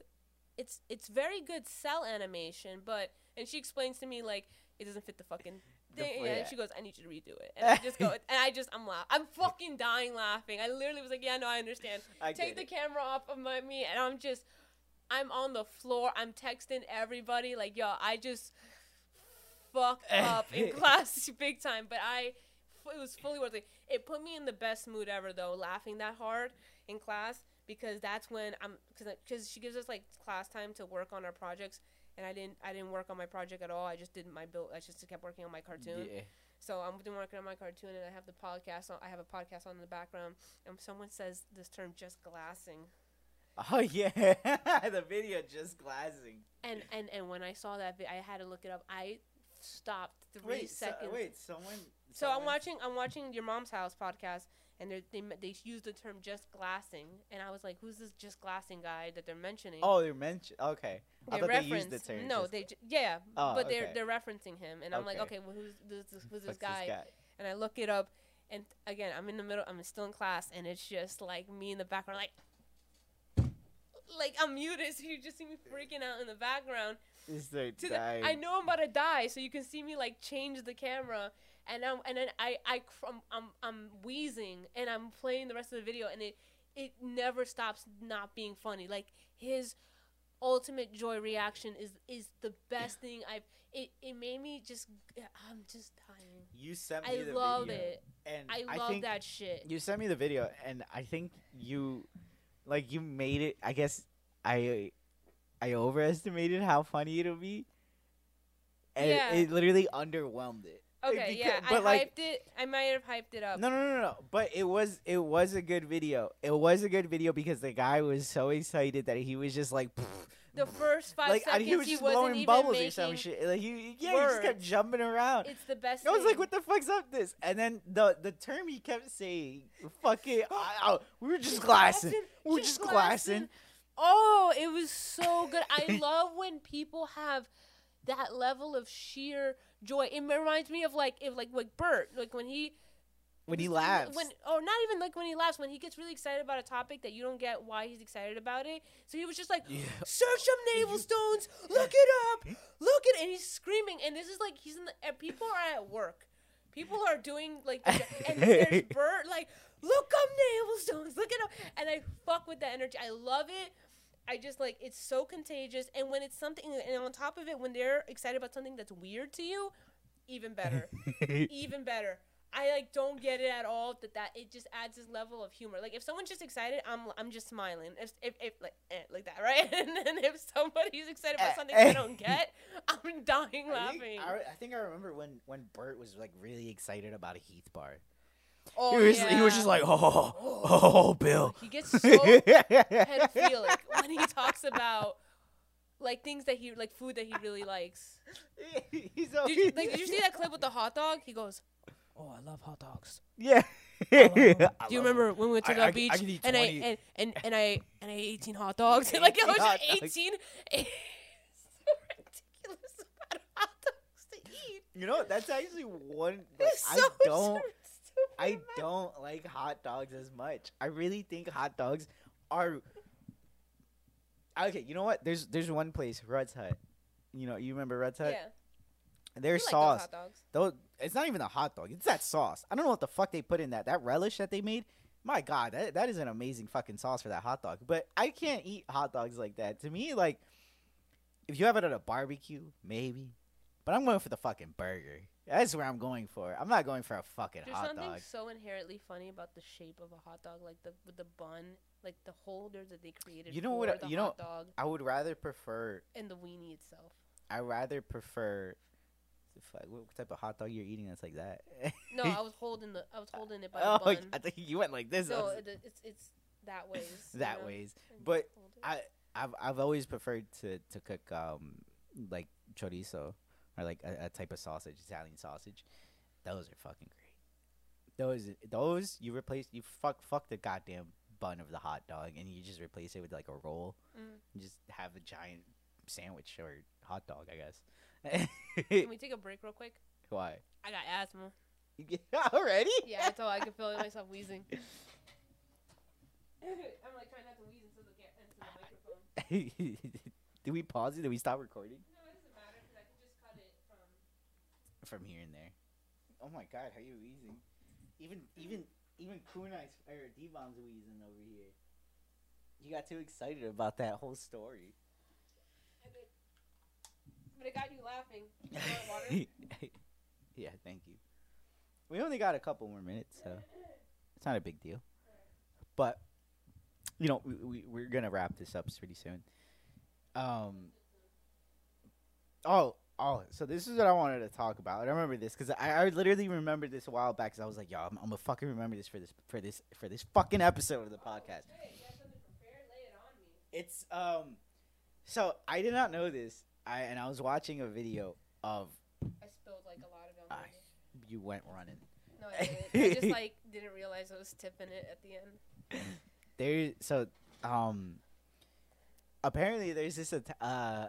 it's it's very good cel animation, but and she explains to me like it doesn't fit the fucking thing. fl- yeah, yeah. and she goes, I need you to redo it, and I just go, and I just I'm laugh, I'm fucking dying laughing. I literally was like, yeah, no, I understand. I Take the it. camera off of my me, and I'm just, I'm on the floor. I'm texting everybody like, yo, I just fucked up in class big time, but I. It was fully worth it. It put me in the best mood ever, though, laughing that hard in class because that's when I'm because she gives us like class time to work on our projects, and I didn't I didn't work on my project at all. I just did my build. I just kept working on my cartoon. yeah. So I'm been working on my cartoon, and I have the podcast. On, I have a podcast on in the background, and someone says this term "just glassing," Oh yeah, the video just glassing. and and and when I saw that, I had to look it up. I stopped three Wait, so, seconds. wait, someone. So I'm watching I'm watching your mom's house podcast, and they're- they they use the term "just glassing," and I was like, "Who's this just glassing guy that they're mentioning?" Oh, they're mentioned. Okay, I they thought they used the term. no, they j- yeah, Oh, but they're okay. they're referencing him, and I'm like, Okay. okay, well, who's this, this who's this What's guy? And I look it up, and again, I'm in the middle. I'm still in class, and it's just like me in the background, like. Like I'm muted, so you just see me freaking out in the background. Is they To the. I know I'm about to die, so you can see me like change the camera, and I'm and then I I I'm I'm, I'm wheezing, and I'm playing the rest of the video, and it it never stops not being funny. Like his ultimate joy reaction is is the best thing I've. It it made me just I'm just dying. You sent me the video I the love video, it. and I love think that shit. You sent me the video, and I think you, like, you made it. I guess I, I overestimated how funny it'll be, and Yeah. it literally underwhelmed it. Okay, yeah, I like- hyped it. I might have hyped it up. No, no, no, no. But it was it was a good video. It was a good video because the guy was so excited that he was just like, The first five like seconds he was he just wasn't blowing bubbles or some shit. Like he, yeah, he just kept jumping around. It's the best. I was like, "What the fuck's up this?" And then the the term he kept saying, "Fucking, I, I, we were just glassing, Glassing, we were just just glassing." Oh, it was so good. I love when people have that level of sheer joy. It reminds me of like if like like Bert, like when he when he laughs. When, or not even like when he laughs, when he gets really excited about a topic that you don't get why he's excited about it. So he was just like, Yeah. search some navel stones, look it up, look it, and he's screaming. And this is like he's in the. People are at work. People are doing like, and there's Bert like, look up navel stones, look it up, and I fuck with that energy. I love it. I just like it's so contagious, and when it's something, and on top of it, when they're excited about something that's weird to you, even better even better. I like don't get it at all. That that it just adds this level of humor. Like if someone's just excited, I'm I'm just smiling. If if, if like eh, like that, right? And then if somebody's excited Eh, about something eh. I don't get, I'm dying I think, laughing. I, I think I remember when when Bert was like really excited about a Heath bar. Oh, he was he was just like, oh oh, oh, oh, Bill. He gets so pedophilic when he talks about like things that he like food that he really likes. He's Did you, like, did you see that clip with the hot dog? He goes, "Oh, I love hot dogs." Yeah. Oh, Do Do you remember when we went to I- the I beach I eat and I and, and and I and I ate 18 hot dogs? like I 18 was just 18. It's so ridiculous about hot dogs to eat. You know, that's actually one. Like, It's I so don't. I don't like hot dogs as much. I really think hot dogs are. Okay, you know what? There's there's one place, Rudd's Hut. You know, you remember Rudd's Hut? Yeah, Their like those sauce. hot dogs. Though it's not even a hot dog. It's that sauce. I don't know what the fuck they put in that. That relish that they made. My God, that that is an amazing fucking sauce for that hot dog. But I can't eat hot dogs like that. To me, like, if you have it at a barbecue, maybe. But I'm going for the fucking burger. That's where I'm going for. I'm not going for a fucking There's hot dog. There's something so inherently funny about the shape of a hot dog, like the with the bun, like the holder that they created. You know for what you know- dog I would rather prefer. and the weenie itself. I rather prefer. What type of hot dog you're eating that's like that? No, I was holding the I was holding it by oh, the bun. I think you went like this. No, was- it, it's it's that ways. you that know, ways. and But. I I've I've always preferred to to cook um like chorizo or like a, a type of sausage, Italian sausage. Those are fucking great. Those those you replace you fuck fuck the goddamn bun of the hot dog and you just replace it with like a roll. Mm. You just have a giant sandwich or hot dog, I guess. Can we take a break real quick? Why? I got asthma. Already? Yeah, that's all I can feel myself wheezing. I'm like trying not to wheeze into the, into the microphone. Did we pause it? Did we stop recording? No, it doesn't matter because I can just cut it from. From here and there. Oh my god, how you wheezing? Even even even Kunai's or D bomb's wheezing over here. You got too excited about that whole story. But it got you laughing. Water? yeah, thank you. We only got a couple more minutes, so it's not a big deal. But you know, we, we we're gonna wrap this up pretty soon. Um. Oh, oh. So this is what I wanted to talk about. I remember this because I, I literally remember this a while back. Because I was like, "Yo, I'm, I'm gonna fucking remember this for this for this for this fucking episode of the podcast." Hey, you have prepared? Lay it on me. It's um. So I did not know this. I and I was watching a video of I spilled like a lot of already. you went running. No, I didn't. I just like didn't realize I was tipping it at the end. there so um apparently there's this uh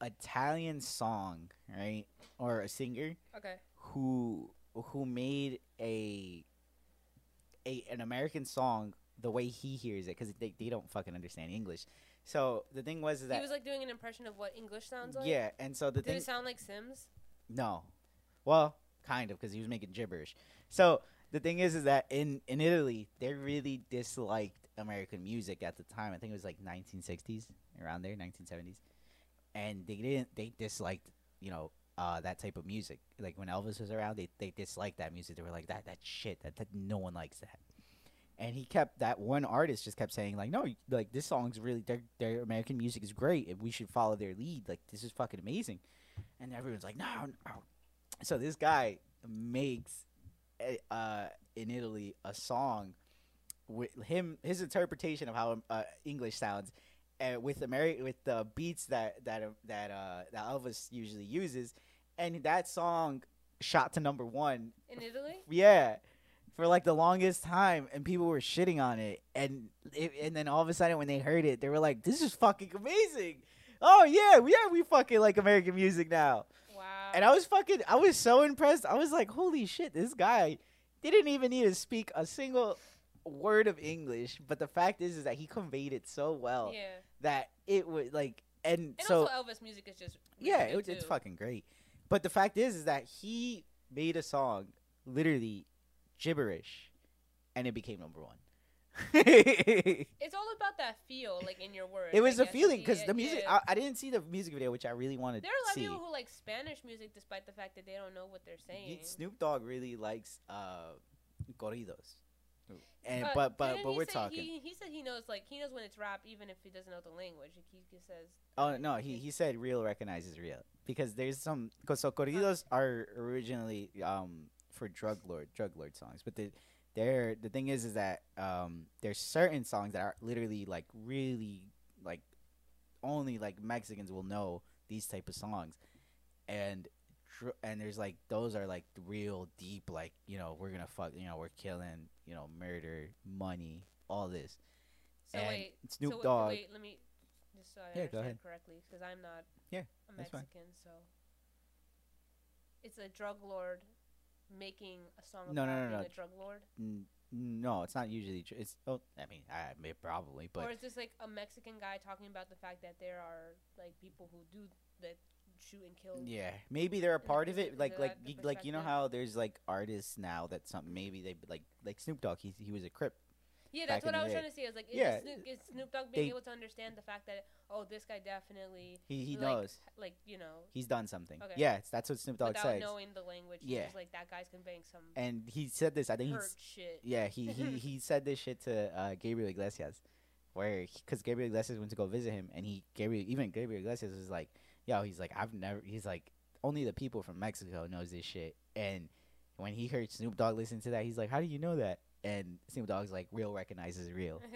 Italian song, right? Or a singer Okay. who who made a a an American song the way he hears it cuz they they don't fucking understand English. So the thing was is that he was like doing an impression of what English sounds like. yeah, and so the Did thing it sound like Sims? no. Well, kind of, because he was making gibberish. So the thing is, is that in in Italy, they really disliked American music at the time. I think it was like 1960s, around there, 1970s, and they didn't. They disliked, you know, uh, that type of music. Like when Elvis was around, they they disliked that music. They were like that that shit. That, that no one likes that. And he kept that one artist just kept saying like, no, like this song's really their their American music is great, and we should follow their lead. Like this is fucking amazing. And everyone's like, no, no. So this guy makes, a- uh, in Italy, a song with him, his interpretation of how uh, English sounds, uh, with Ameri- with the beats that that that uh, that Elvis usually uses, and that song shot to number one In Italy? yeah, for like the longest time, and people were shitting on it, and it, and then all of a sudden when they heard it, they were like, "This is fucking amazing." Oh yeah, yeah, we fucking like American music now. Wow. And I was fucking, I was so impressed. I was like, "Holy shit, this guy didn't even need to speak a single word of English, but the fact is, is that he conveyed it so well yeah. That it would like, and, And so also Elvis music is just really yeah, it, was- it's fucking great. But the fact is, is that he made a song literally gibberish, and it became number one. It's all about that feel, like in your words. It was I a guess. feeling because the music. I, I didn't see the music video, which I really wanted to see. there are a lot of people who like Spanish music despite the fact that they don't know what they're saying. Snoop Dogg really likes uh, corridos, and Uh, but but but we're talking. He, he said he knows like he knows when it's rap even if he doesn't know the language. He, he says Oh no, he he said real recognizes real because there's some cause so corridos are originally um for drug lord drug lord songs, but the they're the thing is is that um there's certain songs that are literally like really like only like Mexicans will know these type of songs, and dr- and there's like those are like real deep like you know we're gonna fuck you know we're killing you know murder money all this. so. and wait, Snoop so Dogg. Wait, let me just so I Yeah, understand correctly because I'm not. Yeah, a. Mexican, so it's a drug lord making a song No, about no, no, being no. a drug lord, N- no, it's not usually. Tr- it's oh, I mean, I may probably, but or is this like a Mexican guy talking about the fact that there are like people who do that shoot and kill? yeah, maybe they're a part of it- Like, like, that like you know how there's like artists now that something maybe they like like Snoop Dogg. He he was a Crip. Yeah, that's what I was day. trying to say. I was like, is, Yeah, Snoop, is Snoop Dogg being they- able to understand the fact that oh, this guy definitely He he like, knows like you know he's done something. Okay. Yeah, that's what Snoop Dogg without says. knowing the language. Yeah. Just like that guy's conveying some And he said this. I think he's shit. yeah he he he said this shit to uh, Gabriel Iglesias, where because Gabriel Iglesias went to go visit him, and he Gabriel even Gabriel Iglesias was like, yo, he's like I've never he's like only the people from Mexico knows this shit, and when he heard Snoop Dogg listen to that, he's like, how do you know that? And Snoop Dogg's like, real recognizes real.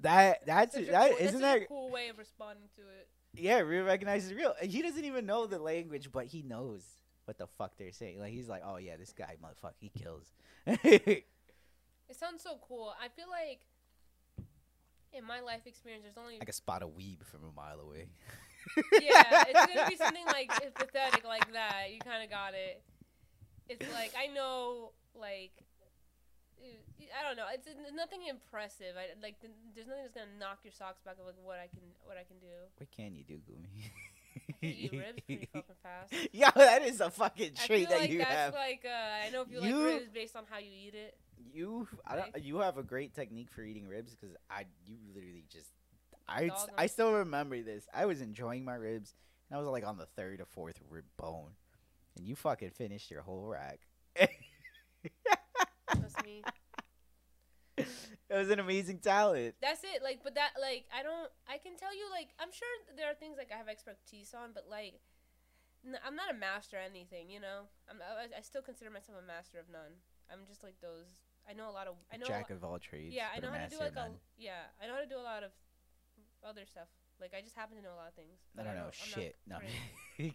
That that's a that cool, that's isn't such a that cool way of responding to it. yeah, real recognizes real. And he doesn't even know the language, but he knows what the fuck they're saying. Like he's like, oh yeah, this guy motherfucker, he kills. It sounds so cool. I feel like in my life experience, there's only I can spot a weeb from a mile away. yeah, it's gonna be something like pathetic like that. You kind of got it. It's like I know, like uh, I don't know. It's, it's nothing impressive. I like th- there's nothing that's gonna knock your socks back of like what I can what I can do. What can you do, Gumi? Eat ribs pretty fucking fast. Yo, that is a fucking feel that like you that's have. like uh, I know if you, You- like ribs based on how you eat it. You, I don't, you have a great technique for eating ribs because I, you literally just, I, I still remember this. I was enjoying my ribs, and I was like on the third or fourth rib bone, and you fucking finished your whole rack. That's me. it was an amazing talent. That's it. Like, but that like I don't. I can tell you like I'm sure there are things like I have expertise on, but like n- I'm not a master at anything. You know, I'm I, I still consider myself a master of none. I'm just like those. I know a lot of. I know. Jack of all trades. yeah, I know how to do like a. Yeah, I know how to do a lot of other stuff. Like I just happen to know a lot of things. I don't know I'm not shit. No.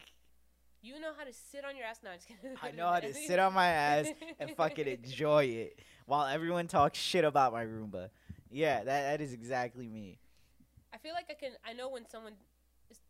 You know how to sit on your ass. No, I'm just kidding. I know how to sit on my ass and fucking enjoy it while everyone talks shit about my Roomba. Yeah, that that is exactly me. I feel like I can. I know when someone is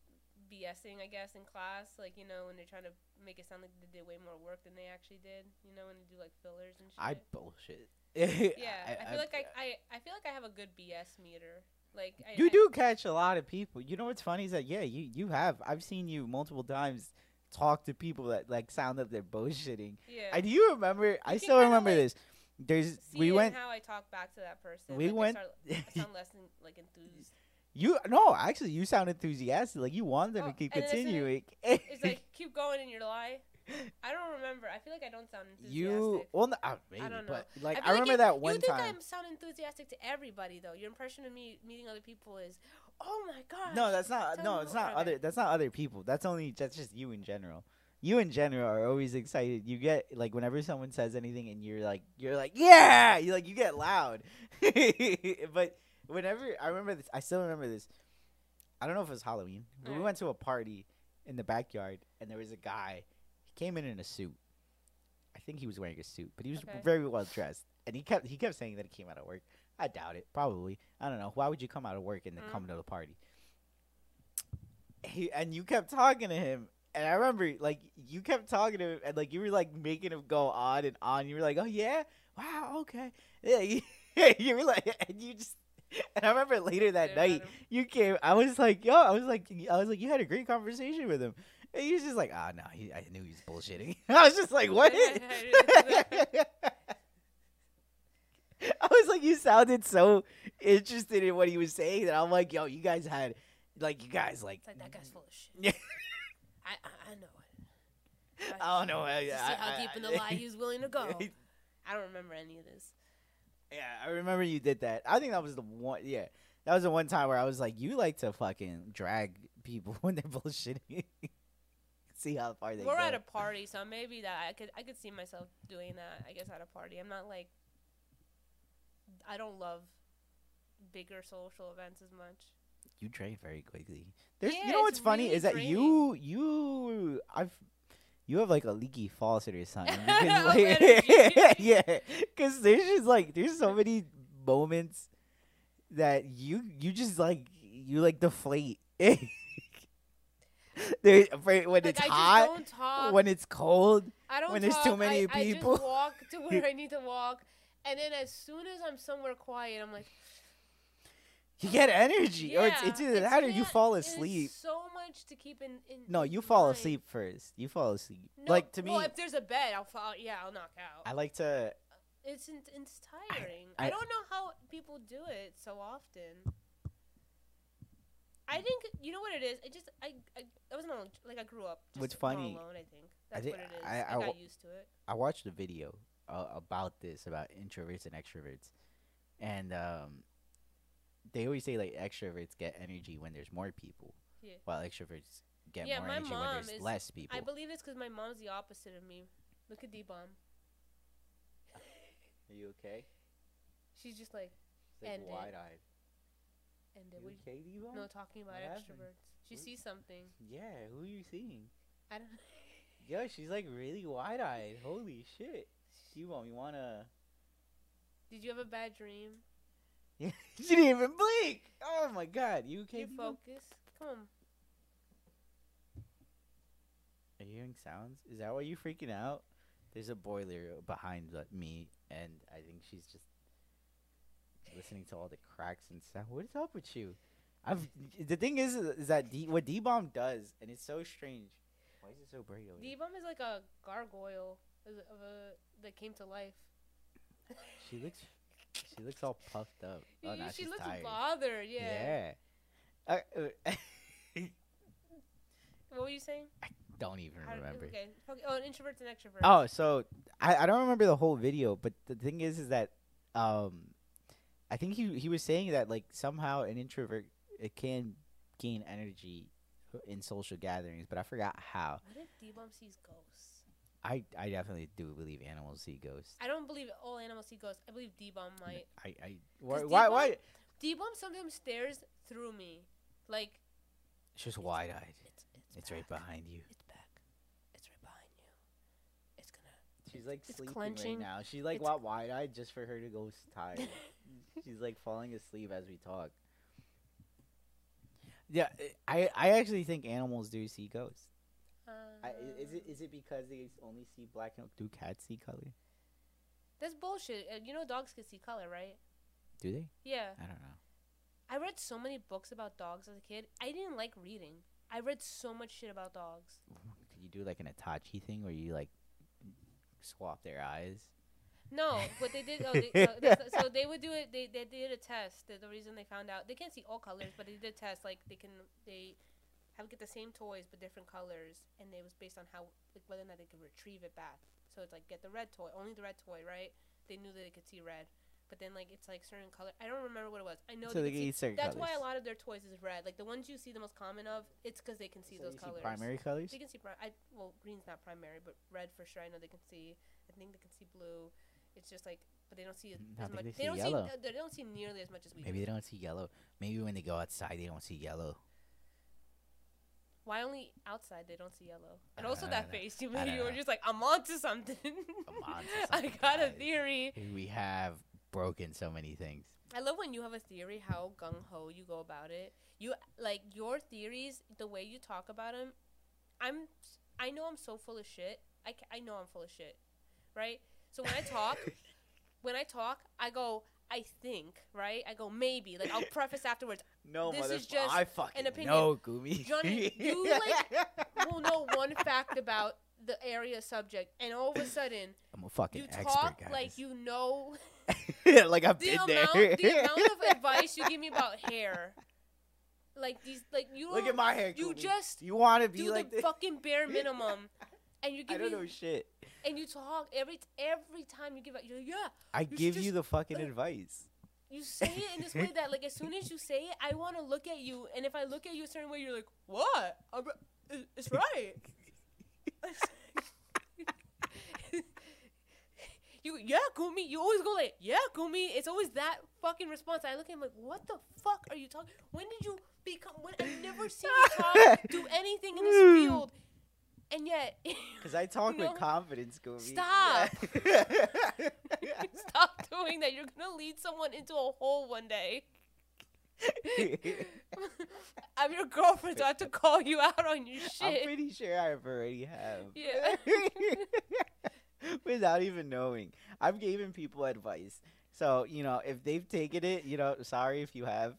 BSing, I guess, in class. Like you know when they're trying to make it sound like they did way more work than they actually did. You know when they do like fillers and shit. I bullshit. yeah, I, feel like I, I I feel like I have a good BS meter. Like I, you I- do catch a lot of people. You know what's funny is that yeah, you you have. I've seen you multiple times talk to people that like sound like they're bullshitting. Yeah. I do you remember? I still remember like, this. There's we went. how I talk back to that person. We like, went. I, start, I sound less than, like enthused. you no, actually, you sound enthusiastic. Like you want them Oh, to keep and then as soon as- continuing. It's like keep going in your lie. I don't remember. I feel like I don't sound enthusiastic. you well, no, uh, maybe, don't know. but like I I, like remember you- that one you think time. I sound enthusiastic to everybody though. Your impression of me meeting other people is, oh my god. No, that's not. Tell No, it's not other. it. That's not other people. That's only. That's just you in general. You in general are always excited. You get like whenever someone says anything, and you're like, you're like, yeah. You like you get loud. but whenever I remember this, I still remember this. I don't know if it was Halloween. but we went to a party in the backyard, and there was a guy. Came in in a suit. I think he was wearing a suit, but he was Okay. very well dressed. And he kept he kept saying that he came out of work. I doubt it. Probably. I don't know. Why would you come out of work and then Mm. come to the party? He and you kept talking to him, and I remember like you kept talking to him, and like you were like making him go on and on. You were like, "Oh yeah, wow, okay. Yeah, you, you were like, and you just. And I remember later that night, you came. I was like, yo, I was like, I was like, you had a great conversation with him. And he was just like, ah, no, he, I knew he was bullshitting. I was just like, what? I I was like, you sounded so interested in what he was saying that I'm like, yo, you guys had, like, you guys like, It's like that guy's full of shit. Yeah. I, I I know it. I don't know. I, see I- how I- deep in the lie he was willing to go. I don't remember any of this. Yeah, I remember you did that. I think that was the one. Yeah, that was the one time where I was like, you like to fucking drag people when they're bullshitting. See how far they We're go. at a party, so maybe that I could I could see myself doing that. I guess at a party. I'm not like. I don't love bigger social events as much. you drain very quickly. There's, Yeah, you know what's funny really is that you, you, I've, you have like a leaky faucet or something. Because like, yeah, because there's just like there's so many moments that you you just like you like deflate. there, for- when Like it's I hot, talk. when it's cold. I don't when there's too many I, I people. just walk to where I need to walk, and then as soon as I'm somewhere quiet, I'm like, You get energy, oh, or it's, yeah, it's either that or you fall asleep. so much to keep in. in No, you fall mind. asleep first. You fall asleep. No, like to me, well, if there's a bed, I'll fall. Yeah, I'll knock out. I like to. It's it's tiring. I, I- don't know how people do it so often. I think you know what it is. It just I I, I wasn't alone. Like I grew up. Just What's funny- Alone, I think I think what it is. I- I, I got used to it. I watched a video uh, about this about introverts and extroverts, and um, they always say like extroverts get energy when there's more people, Yeah. while extroverts get Yeah, more energy when there's is- less people. I believe it's because my mom's the opposite of me. Look at D bomb. Are you okay? She's just like She's End it. wide-eyed. And You we Devo? no talking about What happened? extroverts. She What- sees something. Yeah, who are you seeing? I don't. Yo, she's like really wide-eyed. Holy shit. You want me wanna? Did you have a bad dream? she didn't even blink. Oh my god, you you focus. Come on. Are you hearing sounds? Is that why you freaking out? There's a boiler behind me, and I think she's just listening to all the cracks and stuff. What is up with you? I've the thing is, is that D, what D bomb does, and it's so strange. Why is it so bright D bomb is like a gargoyle of a- that came to life. She looks, she looks all puffed up. Oh, Yeah, she looks tired. bothered. Yeah. Yeah. Uh, uh, What were you saying? I don't even How- remember. Okay. okay. Oh, introverts and extroverts. Oh, so I, I don't remember the whole video, but the thing is, is that um, I think he he was saying that like somehow an introvert it can gain energy in social gatherings, but I forgot how. What if D bomb sees ghosts? I I definitely do believe animals see ghosts. I don't believe all animals see ghosts. I believe D bomb might. I I why, D-Bomb- why? D bomb sometimes stares through me, like It's just it's- wide eyed. It's it's, It's right behind you. It's back. It's right behind you. It's gonna. She's like It's sleeping clenching. right now. She's like wide eyed just for her to go s- tired. She's like falling asleep as we talk. Yeah, I I actually think animals do see ghosts. I, i- is it Uh, it because they only see black and do cats see color? That's bullshit. Uh, you know dogs can see color, right? Do they? Yeah. I don't know. I read so many books about dogs as a kid. I didn't like reading. I read so much shit about dogs. Could you do like an Itachi thing where you like swap their eyes? No, but they did, oh, they, uh, so they would do it. They, they did a test. The, the reason they found out they can't see all colors, but they did a test. Like they can, they have get the same toys but different colors, and it was based on how like whether or not they could retrieve it back. So it's like get the red toy, only the red toy, right? They knew that they could see red, but then like it's like certain color. I don't remember what it was. I know so they they can see. That's colors. why a lot of their toys is red. Like the ones you see the most common of, it's because they can see so those you colors. see primary colors. They can see pri- I well, green's not primary, but red for sure. I know they can see. I think they can see blue. It's just like, but they don't see as I think much. they They, see don't yellow. see. They don't see nearly as much as we Maybe do. they don't see yellow. Maybe when they go outside, they don't see yellow. Why only outside they don't see yellow? And also that know. face you I made. You were just like, I'm onto something. I'm onto I something, got a theory. We have broken so many things. I love when you have a theory, how gung ho you go about it. You like your theories, the way you talk about them. I'm, I know I'm so full of shit. I, I know I'm full of shit, right? So when I talk, when I talk, I go, I think, right? I go maybe. Like I'll preface afterwards. No, This is just I fucking opinion. know, Gumi. Johnny, you, like, We'll know one fact about the area subject, and all of a sudden I'm a fucking you expert, talk guys. like you know like I've the been amount, there. the amount of advice you give me about hair. Like these, like you Look at my hair. you Gumi. just you want to be do like the this? fucking bare minimum, and you I give don't me know shit. And you talk every every time you give out. You're like, yeah, I You give you the fucking uh, advice. you say it in this way that like as soon as you say it, I want to look at you, and if I look at you a certain way, you're like, what? I'm, it's right. you yeah, Gumi. You always go like, yeah, Gumi. It's always that fucking response. I look at him like, what the fuck are you talking? When did you become? When I've never seen you talk, do anything in this field, and yet Because I talk No. with confidence, Gumi. Stop. Yeah. stop doing that. You're gonna lead someone into a hole one day. I'm your girlfriend, so I have to call you out on your shit. I'm pretty sure I've already have. Yeah. Without even knowing. I've given people advice. So, you know, if they've taken it, you know, sorry if you have.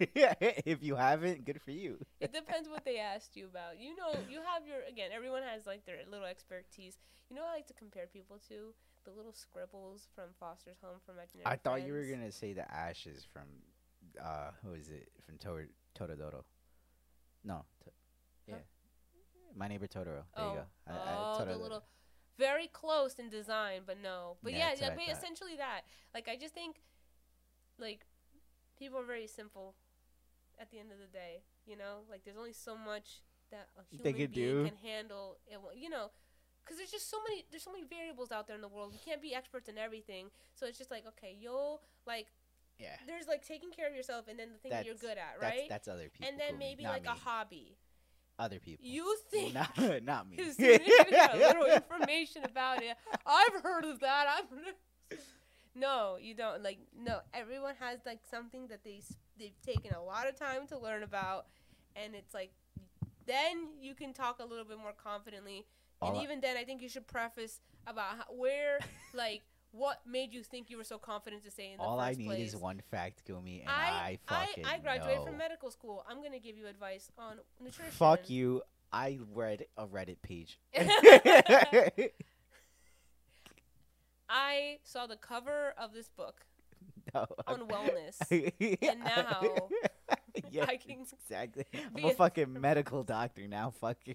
if you haven't, good for you. It depends what they asked you about. You know, you have your again. Everyone has like their little expertise. You know, what I like to compare people to the little scribbles from Foster's Home for Imaginary I thought you were gonna say the ashes from, uh, who is it? From Tor- Totodoro. No. To- yeah. Huh? My neighbor Totoro. There oh, you go. I, I, oh, the little, very close in design, but no. But Yeah, yeah, yeah, I essentially that. Like, I just think, like, people are very simple. At the end of the day, you know, like there's only so much that a human being do. can handle. One- You know, because there's just so many. There's so many variables out there in the world. We can't be experts in everything. So it's just like, okay, you'll like. Yeah. There's like taking care of yourself, and then the thing that you're good at, right? that's other people. and then maybe not like a hobby. Other people. You think not, not me. as soon as you got a little information about it. I've heard of that. I've no, you don't. Like no, everyone has like something that they they've taken a lot of time to learn about, and it's like then you can talk a little bit more confidently. All and I- even then, I think you should preface about how, where like what made you think you were so confident to say in the All I need place. is one fact, Gumi, and I I, I, I graduated know. from medical school. I'm gonna give you advice on nutrition. Fuck you. I read a Reddit page. I saw the cover of this book no, on wellness. and now yeah, I can exactly. I'm a fucking medical doctor now. Fucking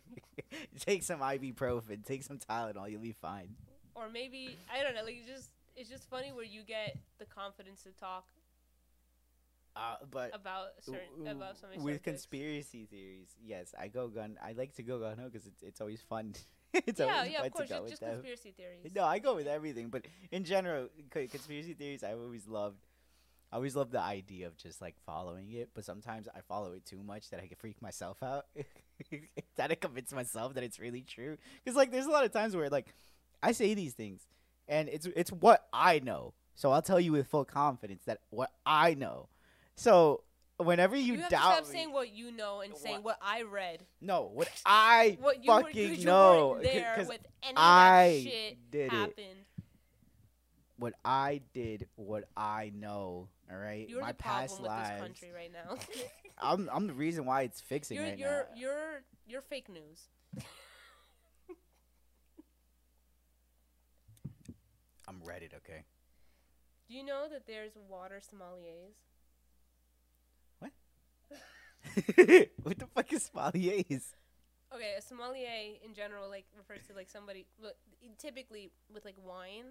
take some ibuprofen, take some Tylenol, you'll be fine. or maybe I don't know. Like it's just it's just funny where you get the confidence to talk Uh, but about certain about some with conspiracy theories, yes, I go gun. I like to go gun because it's it's always fun. it's Yeah, always yeah, fun of course, to go just, with just them. conspiracy theories. No, I go with everything, but in general, co- conspiracy theories I've always loved. I always loved the idea of just like following it, but sometimes I follow it too much that I can freak myself out. that I convince myself that it's really true. Because like, there's a lot of times where like I say these things, and it's it's what I know. So I'll tell you with full confidence that what I know. So whenever you, You, have doubt to stop me, saying what you know and saying what I read. no, what I What you were, you know, any I of that shit did it. what I did, what I know. All right, You're my the past with lives. this country right now. I'm I'm the reason why it's fixing you're right you're now. you're you're fake news. I'm Reddit, okay. Do you know that there's water sommeliers? what the fuck is sommeliers? Okay, a sommelier in general like refers to like somebody look, typically with like wine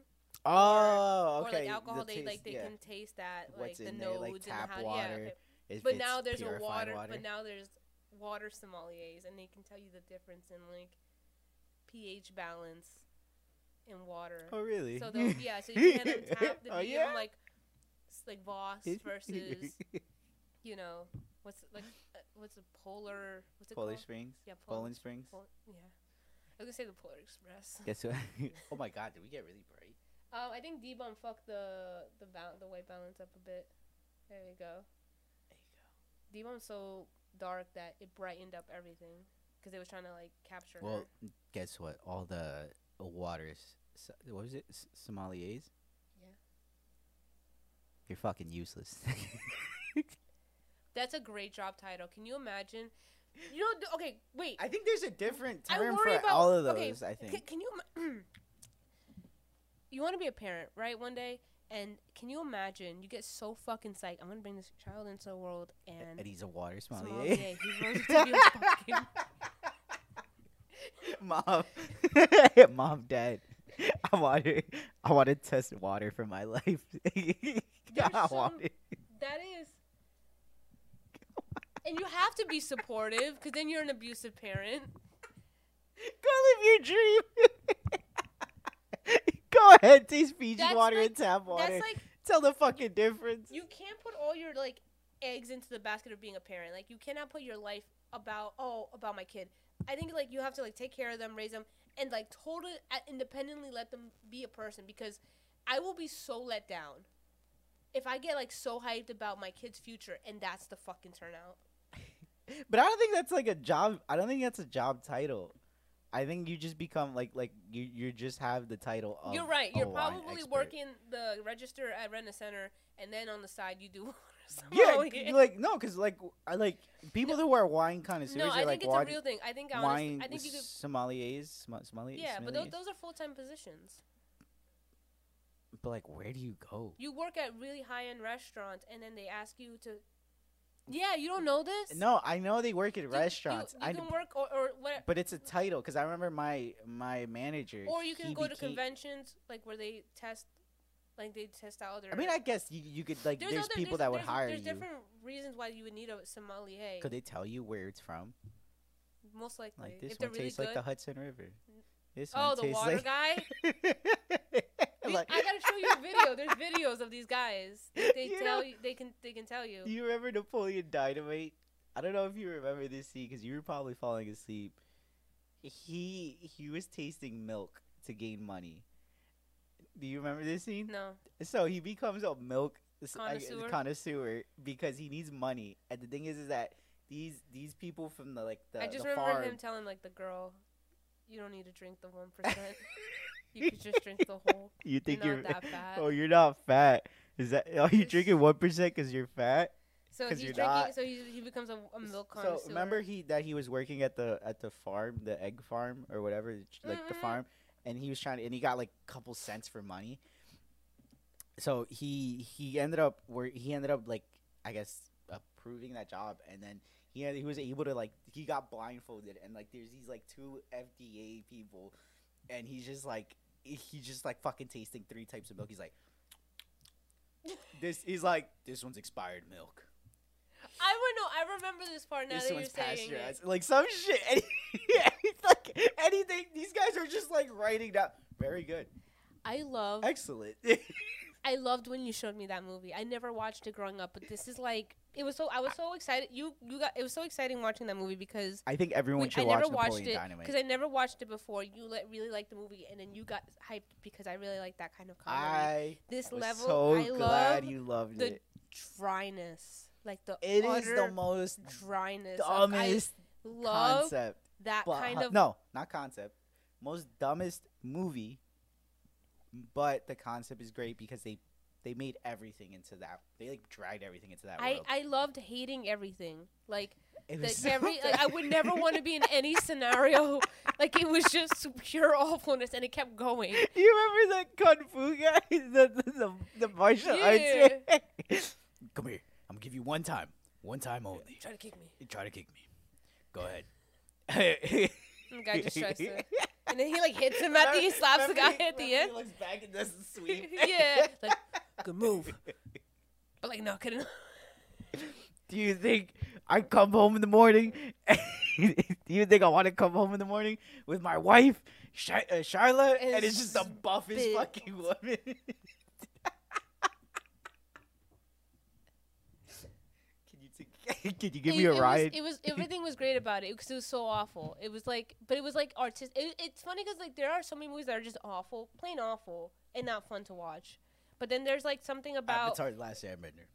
Oh, or okay. like alcohol. the they like they yeah. can taste that What's like the in there, nodes like and tap the how. water, Yeah, okay. But now there's a water, water. But now there's water sommeliers, and they can tell you the difference in like pH balance in water. oh really? So they'll yeah, so you can tap the oh, yeah? like like Voss versus you know what's like what's the polar what's it Polar called? Springs, Yeah, Polar, Poland Springs. Pol- yeah. I was gonna say the Polar Express. Guess what? oh my God, did we get really bright? Um, I think D-Bomb fucked the the ba- the white balance up a bit. There you go. There you go. D-Bomb's so dark that it brightened up everything because it was trying to like capture Well, her. guess what? All the waters. so- What was it? S- sommeliers. Yeah. you're fucking useless. That's a great job title. Can you imagine? You know, okay, wait. I think there's a different term for about- all of those. okay, I think. can you? you want to be a parent, right? One day, and can you imagine? You get so fucking psyched. I'm gonna bring this child into the world, and And eh? he's a water sommelier. sommelier. He grows to be a fucking. mom, mom, dad. I want to, I want to test water for my life. I want some- it. That is. And you have to be supportive, because then you're an abusive parent. Go live your dream. Go ahead, taste Fiji That's water like- and tap water. That's like Tell the fucking difference. you can't put all your like eggs into the basket of being a parent. Like you cannot put your life about oh about my kid. I think like you have to like take care of them, raise them, and like totally uh, independently let them be a person because I will be so let down if I get like so hyped about my kid's future and that's the fucking turnout. But I don't think that's like a job. I don't think that's a job title. I think you just become like like you you just have the title. Of You're right. You're probably expert. working the register at Rena Center, and then on the side you do. Yeah, like no, because like I like people who are wine connoisseurs no, I think like it's wine, a real thing. I think honestly, wine I think you could. sommeliers, sommeliers. Yeah, but those, those are full time positions. But like, where do you go? You work at really high end restaurants, and then they ask you to. Yeah, you don't know this. No, I know they work at restaurants. You, you I can work or or what, but it's a title because I remember my my manager. or you can go to conventions like where they test, like they test out their. I mean, I guess you, you could like. There's, other- people there's- that would there's- hire There's you. different reasons why you would need a sommelier. Could they tell you where it's from? most likely, Like this if one tastes good. like the Hudson River. This oh, one the tastes water like guy. We- like, I gotta show you a video. There's videos of these guys. They, they You tell know- you. They can. They can tell you. Do you remember Napoleon Dynamite? I don't know if you remember this scene because you were probably falling asleep. He he was tasting milk to gain money. Do you remember this scene? No. So he becomes a milk s- I- Connoisseur? connoisseur because he needs money. And the thing is, is that these these people from the like the, I just the remember farm. him telling like the girl, "You don't need to drink the one percent. you could just drink the whole. you think you're you're, that fat." oh you're not fat. Is that are you drinking one percent because you're fat? So he's you're drinking. not- So he he becomes a, a milk So remember he that he was working at the at the farm, the egg farm or whatever, the like the Mhm. farm, and he was trying to, and he got like a couple cents for money. So he he ended up where he ended up like I guess approving that job, and then he had, he was able to like he got blindfolded, and like there's these like two FDA people, and he's just like he just like fucking tasting three types of milk. He's like. This he's like this one's expired milk. I would know. I remember this part now this that you're one's saying it. pasteurized. Like some shit. Any, yeah, like anything. These guys are just like writing down. Very good. I love. Excellent. I loved when you showed me that movie. I never watched it growing up, but this is like it was so. I was so excited. You you got it was so exciting watching that movie because I think everyone we- should I watch never watched it because I never watched it before. You let, really liked the movie, and then you got hyped because I really like that kind of comedy. I this level, so I glad love you loved the it. dryness, like the It is the most dryness. dumbest love concept. that kind of. no, not concept. Most dumbest movie. But the concept is great because they they made everything into that. They like dragged everything into that I, world. I loved hating everything. Like was so every like I would never want to be in any scenario. Like it was just pure awfulness, and it kept going. Do You remember the kung fu guy, the the, the, the martial Yeah. arts? Come here. I'm gonna give you one time, one time only. Try to kick me. You try to kick me. Go ahead. The guy just tries to, and then he like hits him at the. He slaps the guy he- at the end. He looks back and does the sweep. yeah, like good move. But like no, couldn't. Do you think I come home in the morning? Do you think I want to come home in the morning with my wife, uh, Charlotte, And and, it's just the it's buffest fucking woman? can you give it, me a it ride? Was, it was everything was great about it because it was so awful. It was like, but it was like artistic. It, it's funny because like there are so many movies that are just awful, plain awful, and not fun to watch. But then there's like something about Avatar: The Last Airbender.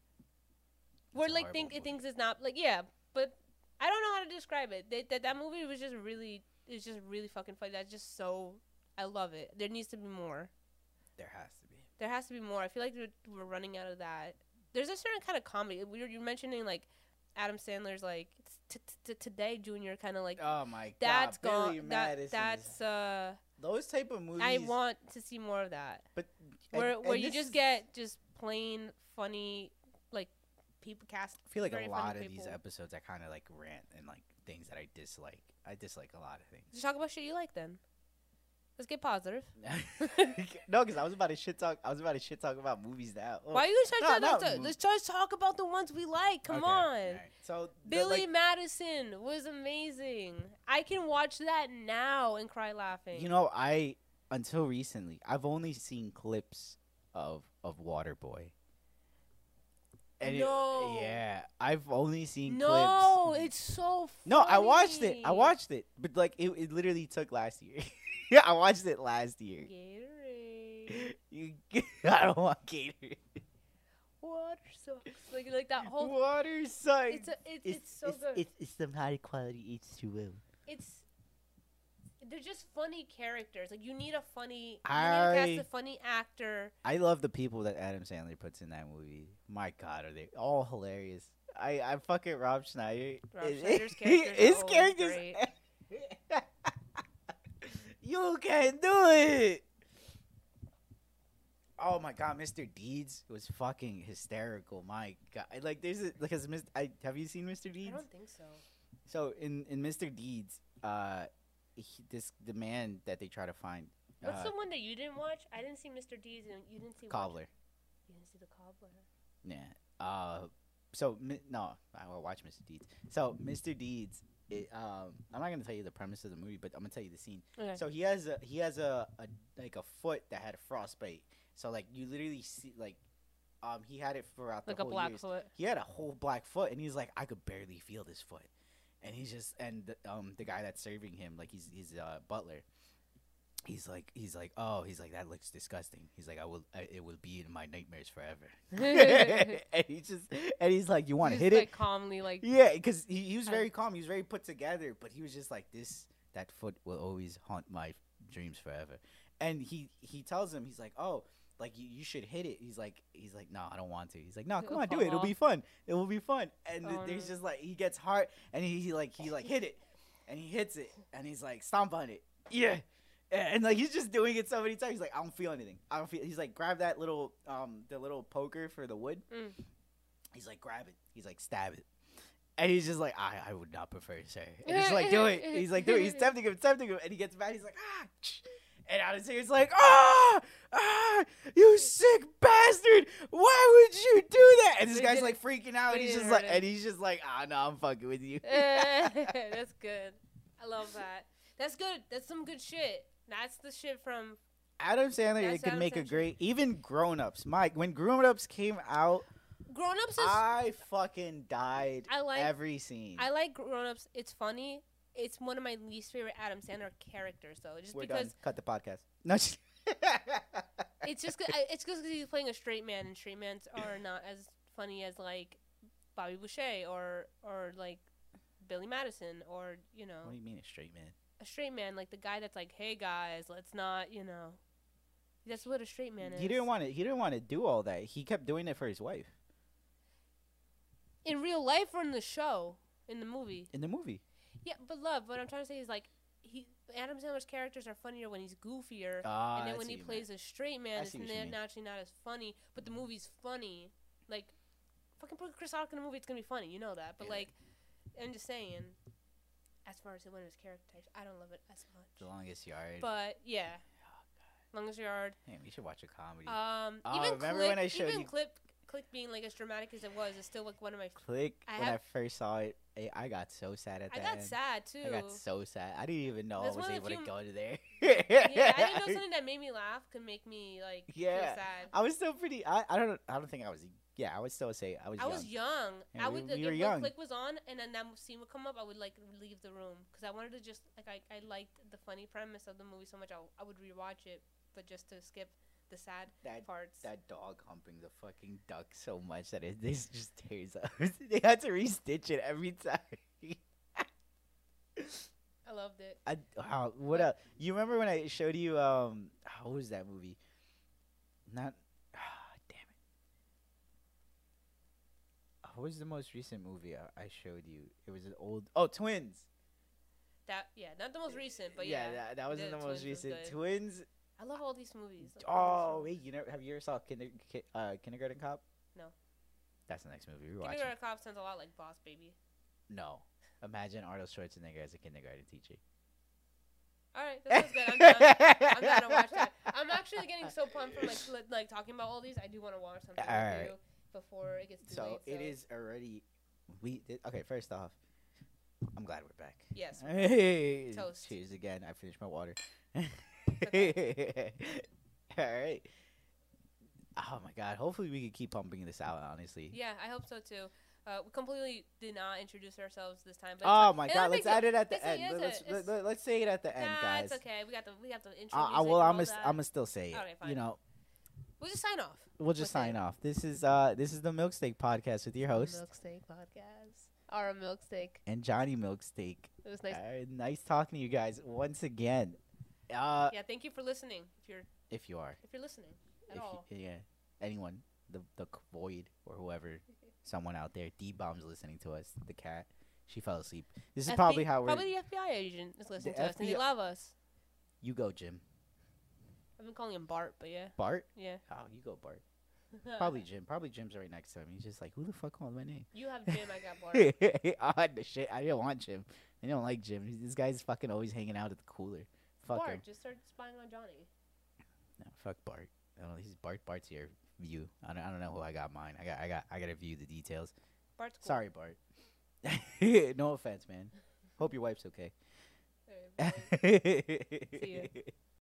where like think movie. things is not like yeah, but I don't know how to describe it. That that, that movie was just really it's just really fucking funny. That's just so I love it. There needs to be more. There has to be. There has to be more. I feel like we're, we're running out of that. There's a certain kind of comedy. We were you mentioning like Adam Sandler's like t- t- t- today Junior kind of like Oh my that's god, Billy gone. That, Madison is- that's uh. those type of movies. I want to see more of that. but and- Where and where you just get just plain funny like people cast. I feel like a lot of these episodes I kind of like rant and like things that I dislike. I dislike a lot of things. Just talk about shit you like then. Let's get positive. no, because I was about to shit talk. I was about to shit talk about movies now. Oh, Why are you trying no, to let's just talk about the ones we like. Come okay, on. alright. So Billy like, Madison was amazing. I can watch that now and cry laughing. you know, I until recently I've only seen clips of of Waterboy. And it- No. yeah, I've only seen no, clips. it's so funny. No, I watched it. I watched it, but like it, it literally took last year. yeah, I watched it last year. Gatorade. You, I don't want Gatorade. Water sucks. Like like that whole. Water sucks. It's a, it, it's, so good. It's, it's some high quality H2O. it's they're just funny characters. Like you need a funny, you need to cast a funny actor. I love the people that Adam Sandler puts in that movie. My God, are they all hilarious? I I fucking Rob Schneider. Rob Schneider's characters are His characters. You can do it. Oh my God, Mr. Deeds was fucking hysterical. My God, like there's a, because Mr. I have you seen Mr. Deeds? I don't think so. So in in Mr. Deeds, uh, he, this the man that they try to find. What's uh, the one that you didn't watch? I didn't see Mr. Deeds, and you didn't see what? cobbler? You didn't see the cobbler. Yeah. Uh, so mi- no, I will watch Mr. Deeds. So Mr. Deeds, it, um, I'm not gonna tell you the premise of the movie, but I'm gonna tell you the scene. Okay. So he has a he has a, a like a foot that had frostbite. So like you literally see like, um, he had it throughout like the a whole black years. foot. He had a whole black foot, and he's like, I could barely feel this foot, and he's just and the, um the guy that's serving him like he's he's uh butler. He's like he's like oh he's like that looks disgusting. He's like I will I, it will be in my nightmares forever. and he just and he's like you want to hit like it? calmly, like Yeah, because he, he was very calm. He was very put together, but he was just like this. That foot will always haunt my dreams forever. And he he tells him he's like, oh, like you, you should hit it. He's like he's like no, I don't want to. He's like no, come on, do it. It'll be fun. It will be fun. And Oh, there's no. just like he gets hard, and he, he like he like hit it, and he hits it, and he's like stomp on it. Yeah. And like he's just doing it so many times. He's like, I don't feel anything. I don't feel. He's like, grab that little um the little poker for the wood. Mm. He's like, grab it. He's like, stab it. And he's just like, I, I would not prefer, sir. And he's like, do it. He's like, do it. He's tempting him, tempting him. And he gets mad. He's like, ah. And out of here, he's like, ah, ah, you sick bastard. Why would you do that? And this guy's like freaking out. And he's just like, and he's just like, ah, no, I'm fucking with you. That's good. I love that. That's good. That's some good shit. That's the shit from. Adam Sandler, That's it could Adam make a great, even Grown Ups. Mike, when Grown Ups came out, Grown Ups is. I fucking died I like- every scene. I like Grown Ups. It's funny. It's one of my least favorite Adam Sandler characters, though. Just We're because done. Cut the podcast. No, just- it's just it's just because he's playing a straight man, and straight mans are not as funny as like Bobby Boucher or or like Billy Madison or you know What do you mean a straight man? A straight man like the guy that's like, hey guys, let's not you know. That's what a straight man is. He didn't want to. He didn't want to do all that. He kept doing it for his wife in real life or in the show, in the movie. in the movie. Yeah, but love. What I'm trying to say is like he Adam Sandler's characters are funnier when he's goofier, Ah, and then I when he plays a straight man, it's see what you na- naturally not as funny. But the movie's funny. Like, fucking put Chris Rock in the movie, it's gonna be funny. You know that. But Yeah. like, I'm just saying. As far as one of his character types, I don't love it as much. The longest yard. But yeah, Oh, longest yard. Man, we should watch a comedy. Um, Oh, even remember clip, when I showed even you- clip, click being like as dramatic as it was, is still like one of my. Click. I when I first saw it, I, I got so sad at that. I got end. sad too. I got so sad. I didn't even know That's I was one of the able to go to there. yeah, I didn't know something that made me laugh could make me like Yeah. feel sad. I was still pretty. I, I don't. I don't think I was. Yeah, I would still say I was. Young. I was young. young. Yeah, I we- would we were young. Click was on, and then that scene would come up. I would like leave the room because I wanted to just like I, I liked the funny premise of the movie so much. I, I would rewatch it, but just to skip the sad That parts. that dog humping the fucking duck so much that it this just tears up. they had to restitch it every time. I loved it. I how, what else? You remember when I showed you um how was that movie? Not what was the most recent movie I, I showed you? It was an old. Oh, Twins. That yeah, not the most recent, but yeah. that, that wasn't the the, most recent. Twins. I love all these movies. like, Oh wait, you know, have you ever saw Kinder, Ki- uh, Kindergarten Cop? No. That's the next movie we're films. watching. Kindergarten Cop sounds a lot like Boss Baby. No, imagine Arnold Schwarzenegger as a kindergarten teacher. All right, that sounds good. I'm down. I'm down to watch that. I'm actually getting so pumped from like li- like talking about all these. I do want to watch something All right. Before it gets too So late. it is already. We did, okay. First off, I'm glad we're back. Yes. Hey, Toast. Cheers again. I finished my water. okay. All right. Oh my god. Hopefully we can keep pumping this out. Honestly. Yeah, I hope so too. Uh, we completely did not introduce ourselves this time. But Oh my god. Let's add it at the end. let's let, us say it at the end, Nah, guys. it's okay. We got the we got the intro. Uh, well, I'm gonna. I'm gonna still say it. Okay, fine. You know, We'll just sign off. We'll just it. sign off. This is uh this is the Milksteak podcast with your host Milksteak podcast. A milksteak. and Johnny Milksteak. It was nice. Uh, nice talking to you guys once again. Uh, yeah, thank you for listening. If you're if you are. if you're listening at if all. you, yeah, anyone, the the c- void or whoever, someone out there, D bomb's listening to us. The cat, she fell asleep. This is probably how we're. Probably the FBI agent is listening The to us, and they FBI love us. You go, Jim. I've been calling him Bart, but yeah, Bart. yeah. Oh, you go, Bart. Probably Jim. Probably Jim's right next to him. He's just like, who the fuck called my name? You have Jim, I got Bart. oh, the shit. I didn't want Jim. I don't like Jim. This guy's fucking always hanging out at the cooler. Fuck Bart, him. just start spying on Johnny. No, fuck Bart. I don't know. He's Bart. Bart's your view. I don't, I don't know who I got mine. I got I got I got to view the details. Bart's cool. Sorry, Bart. no offense, man. Hope your wife's okay. See ya.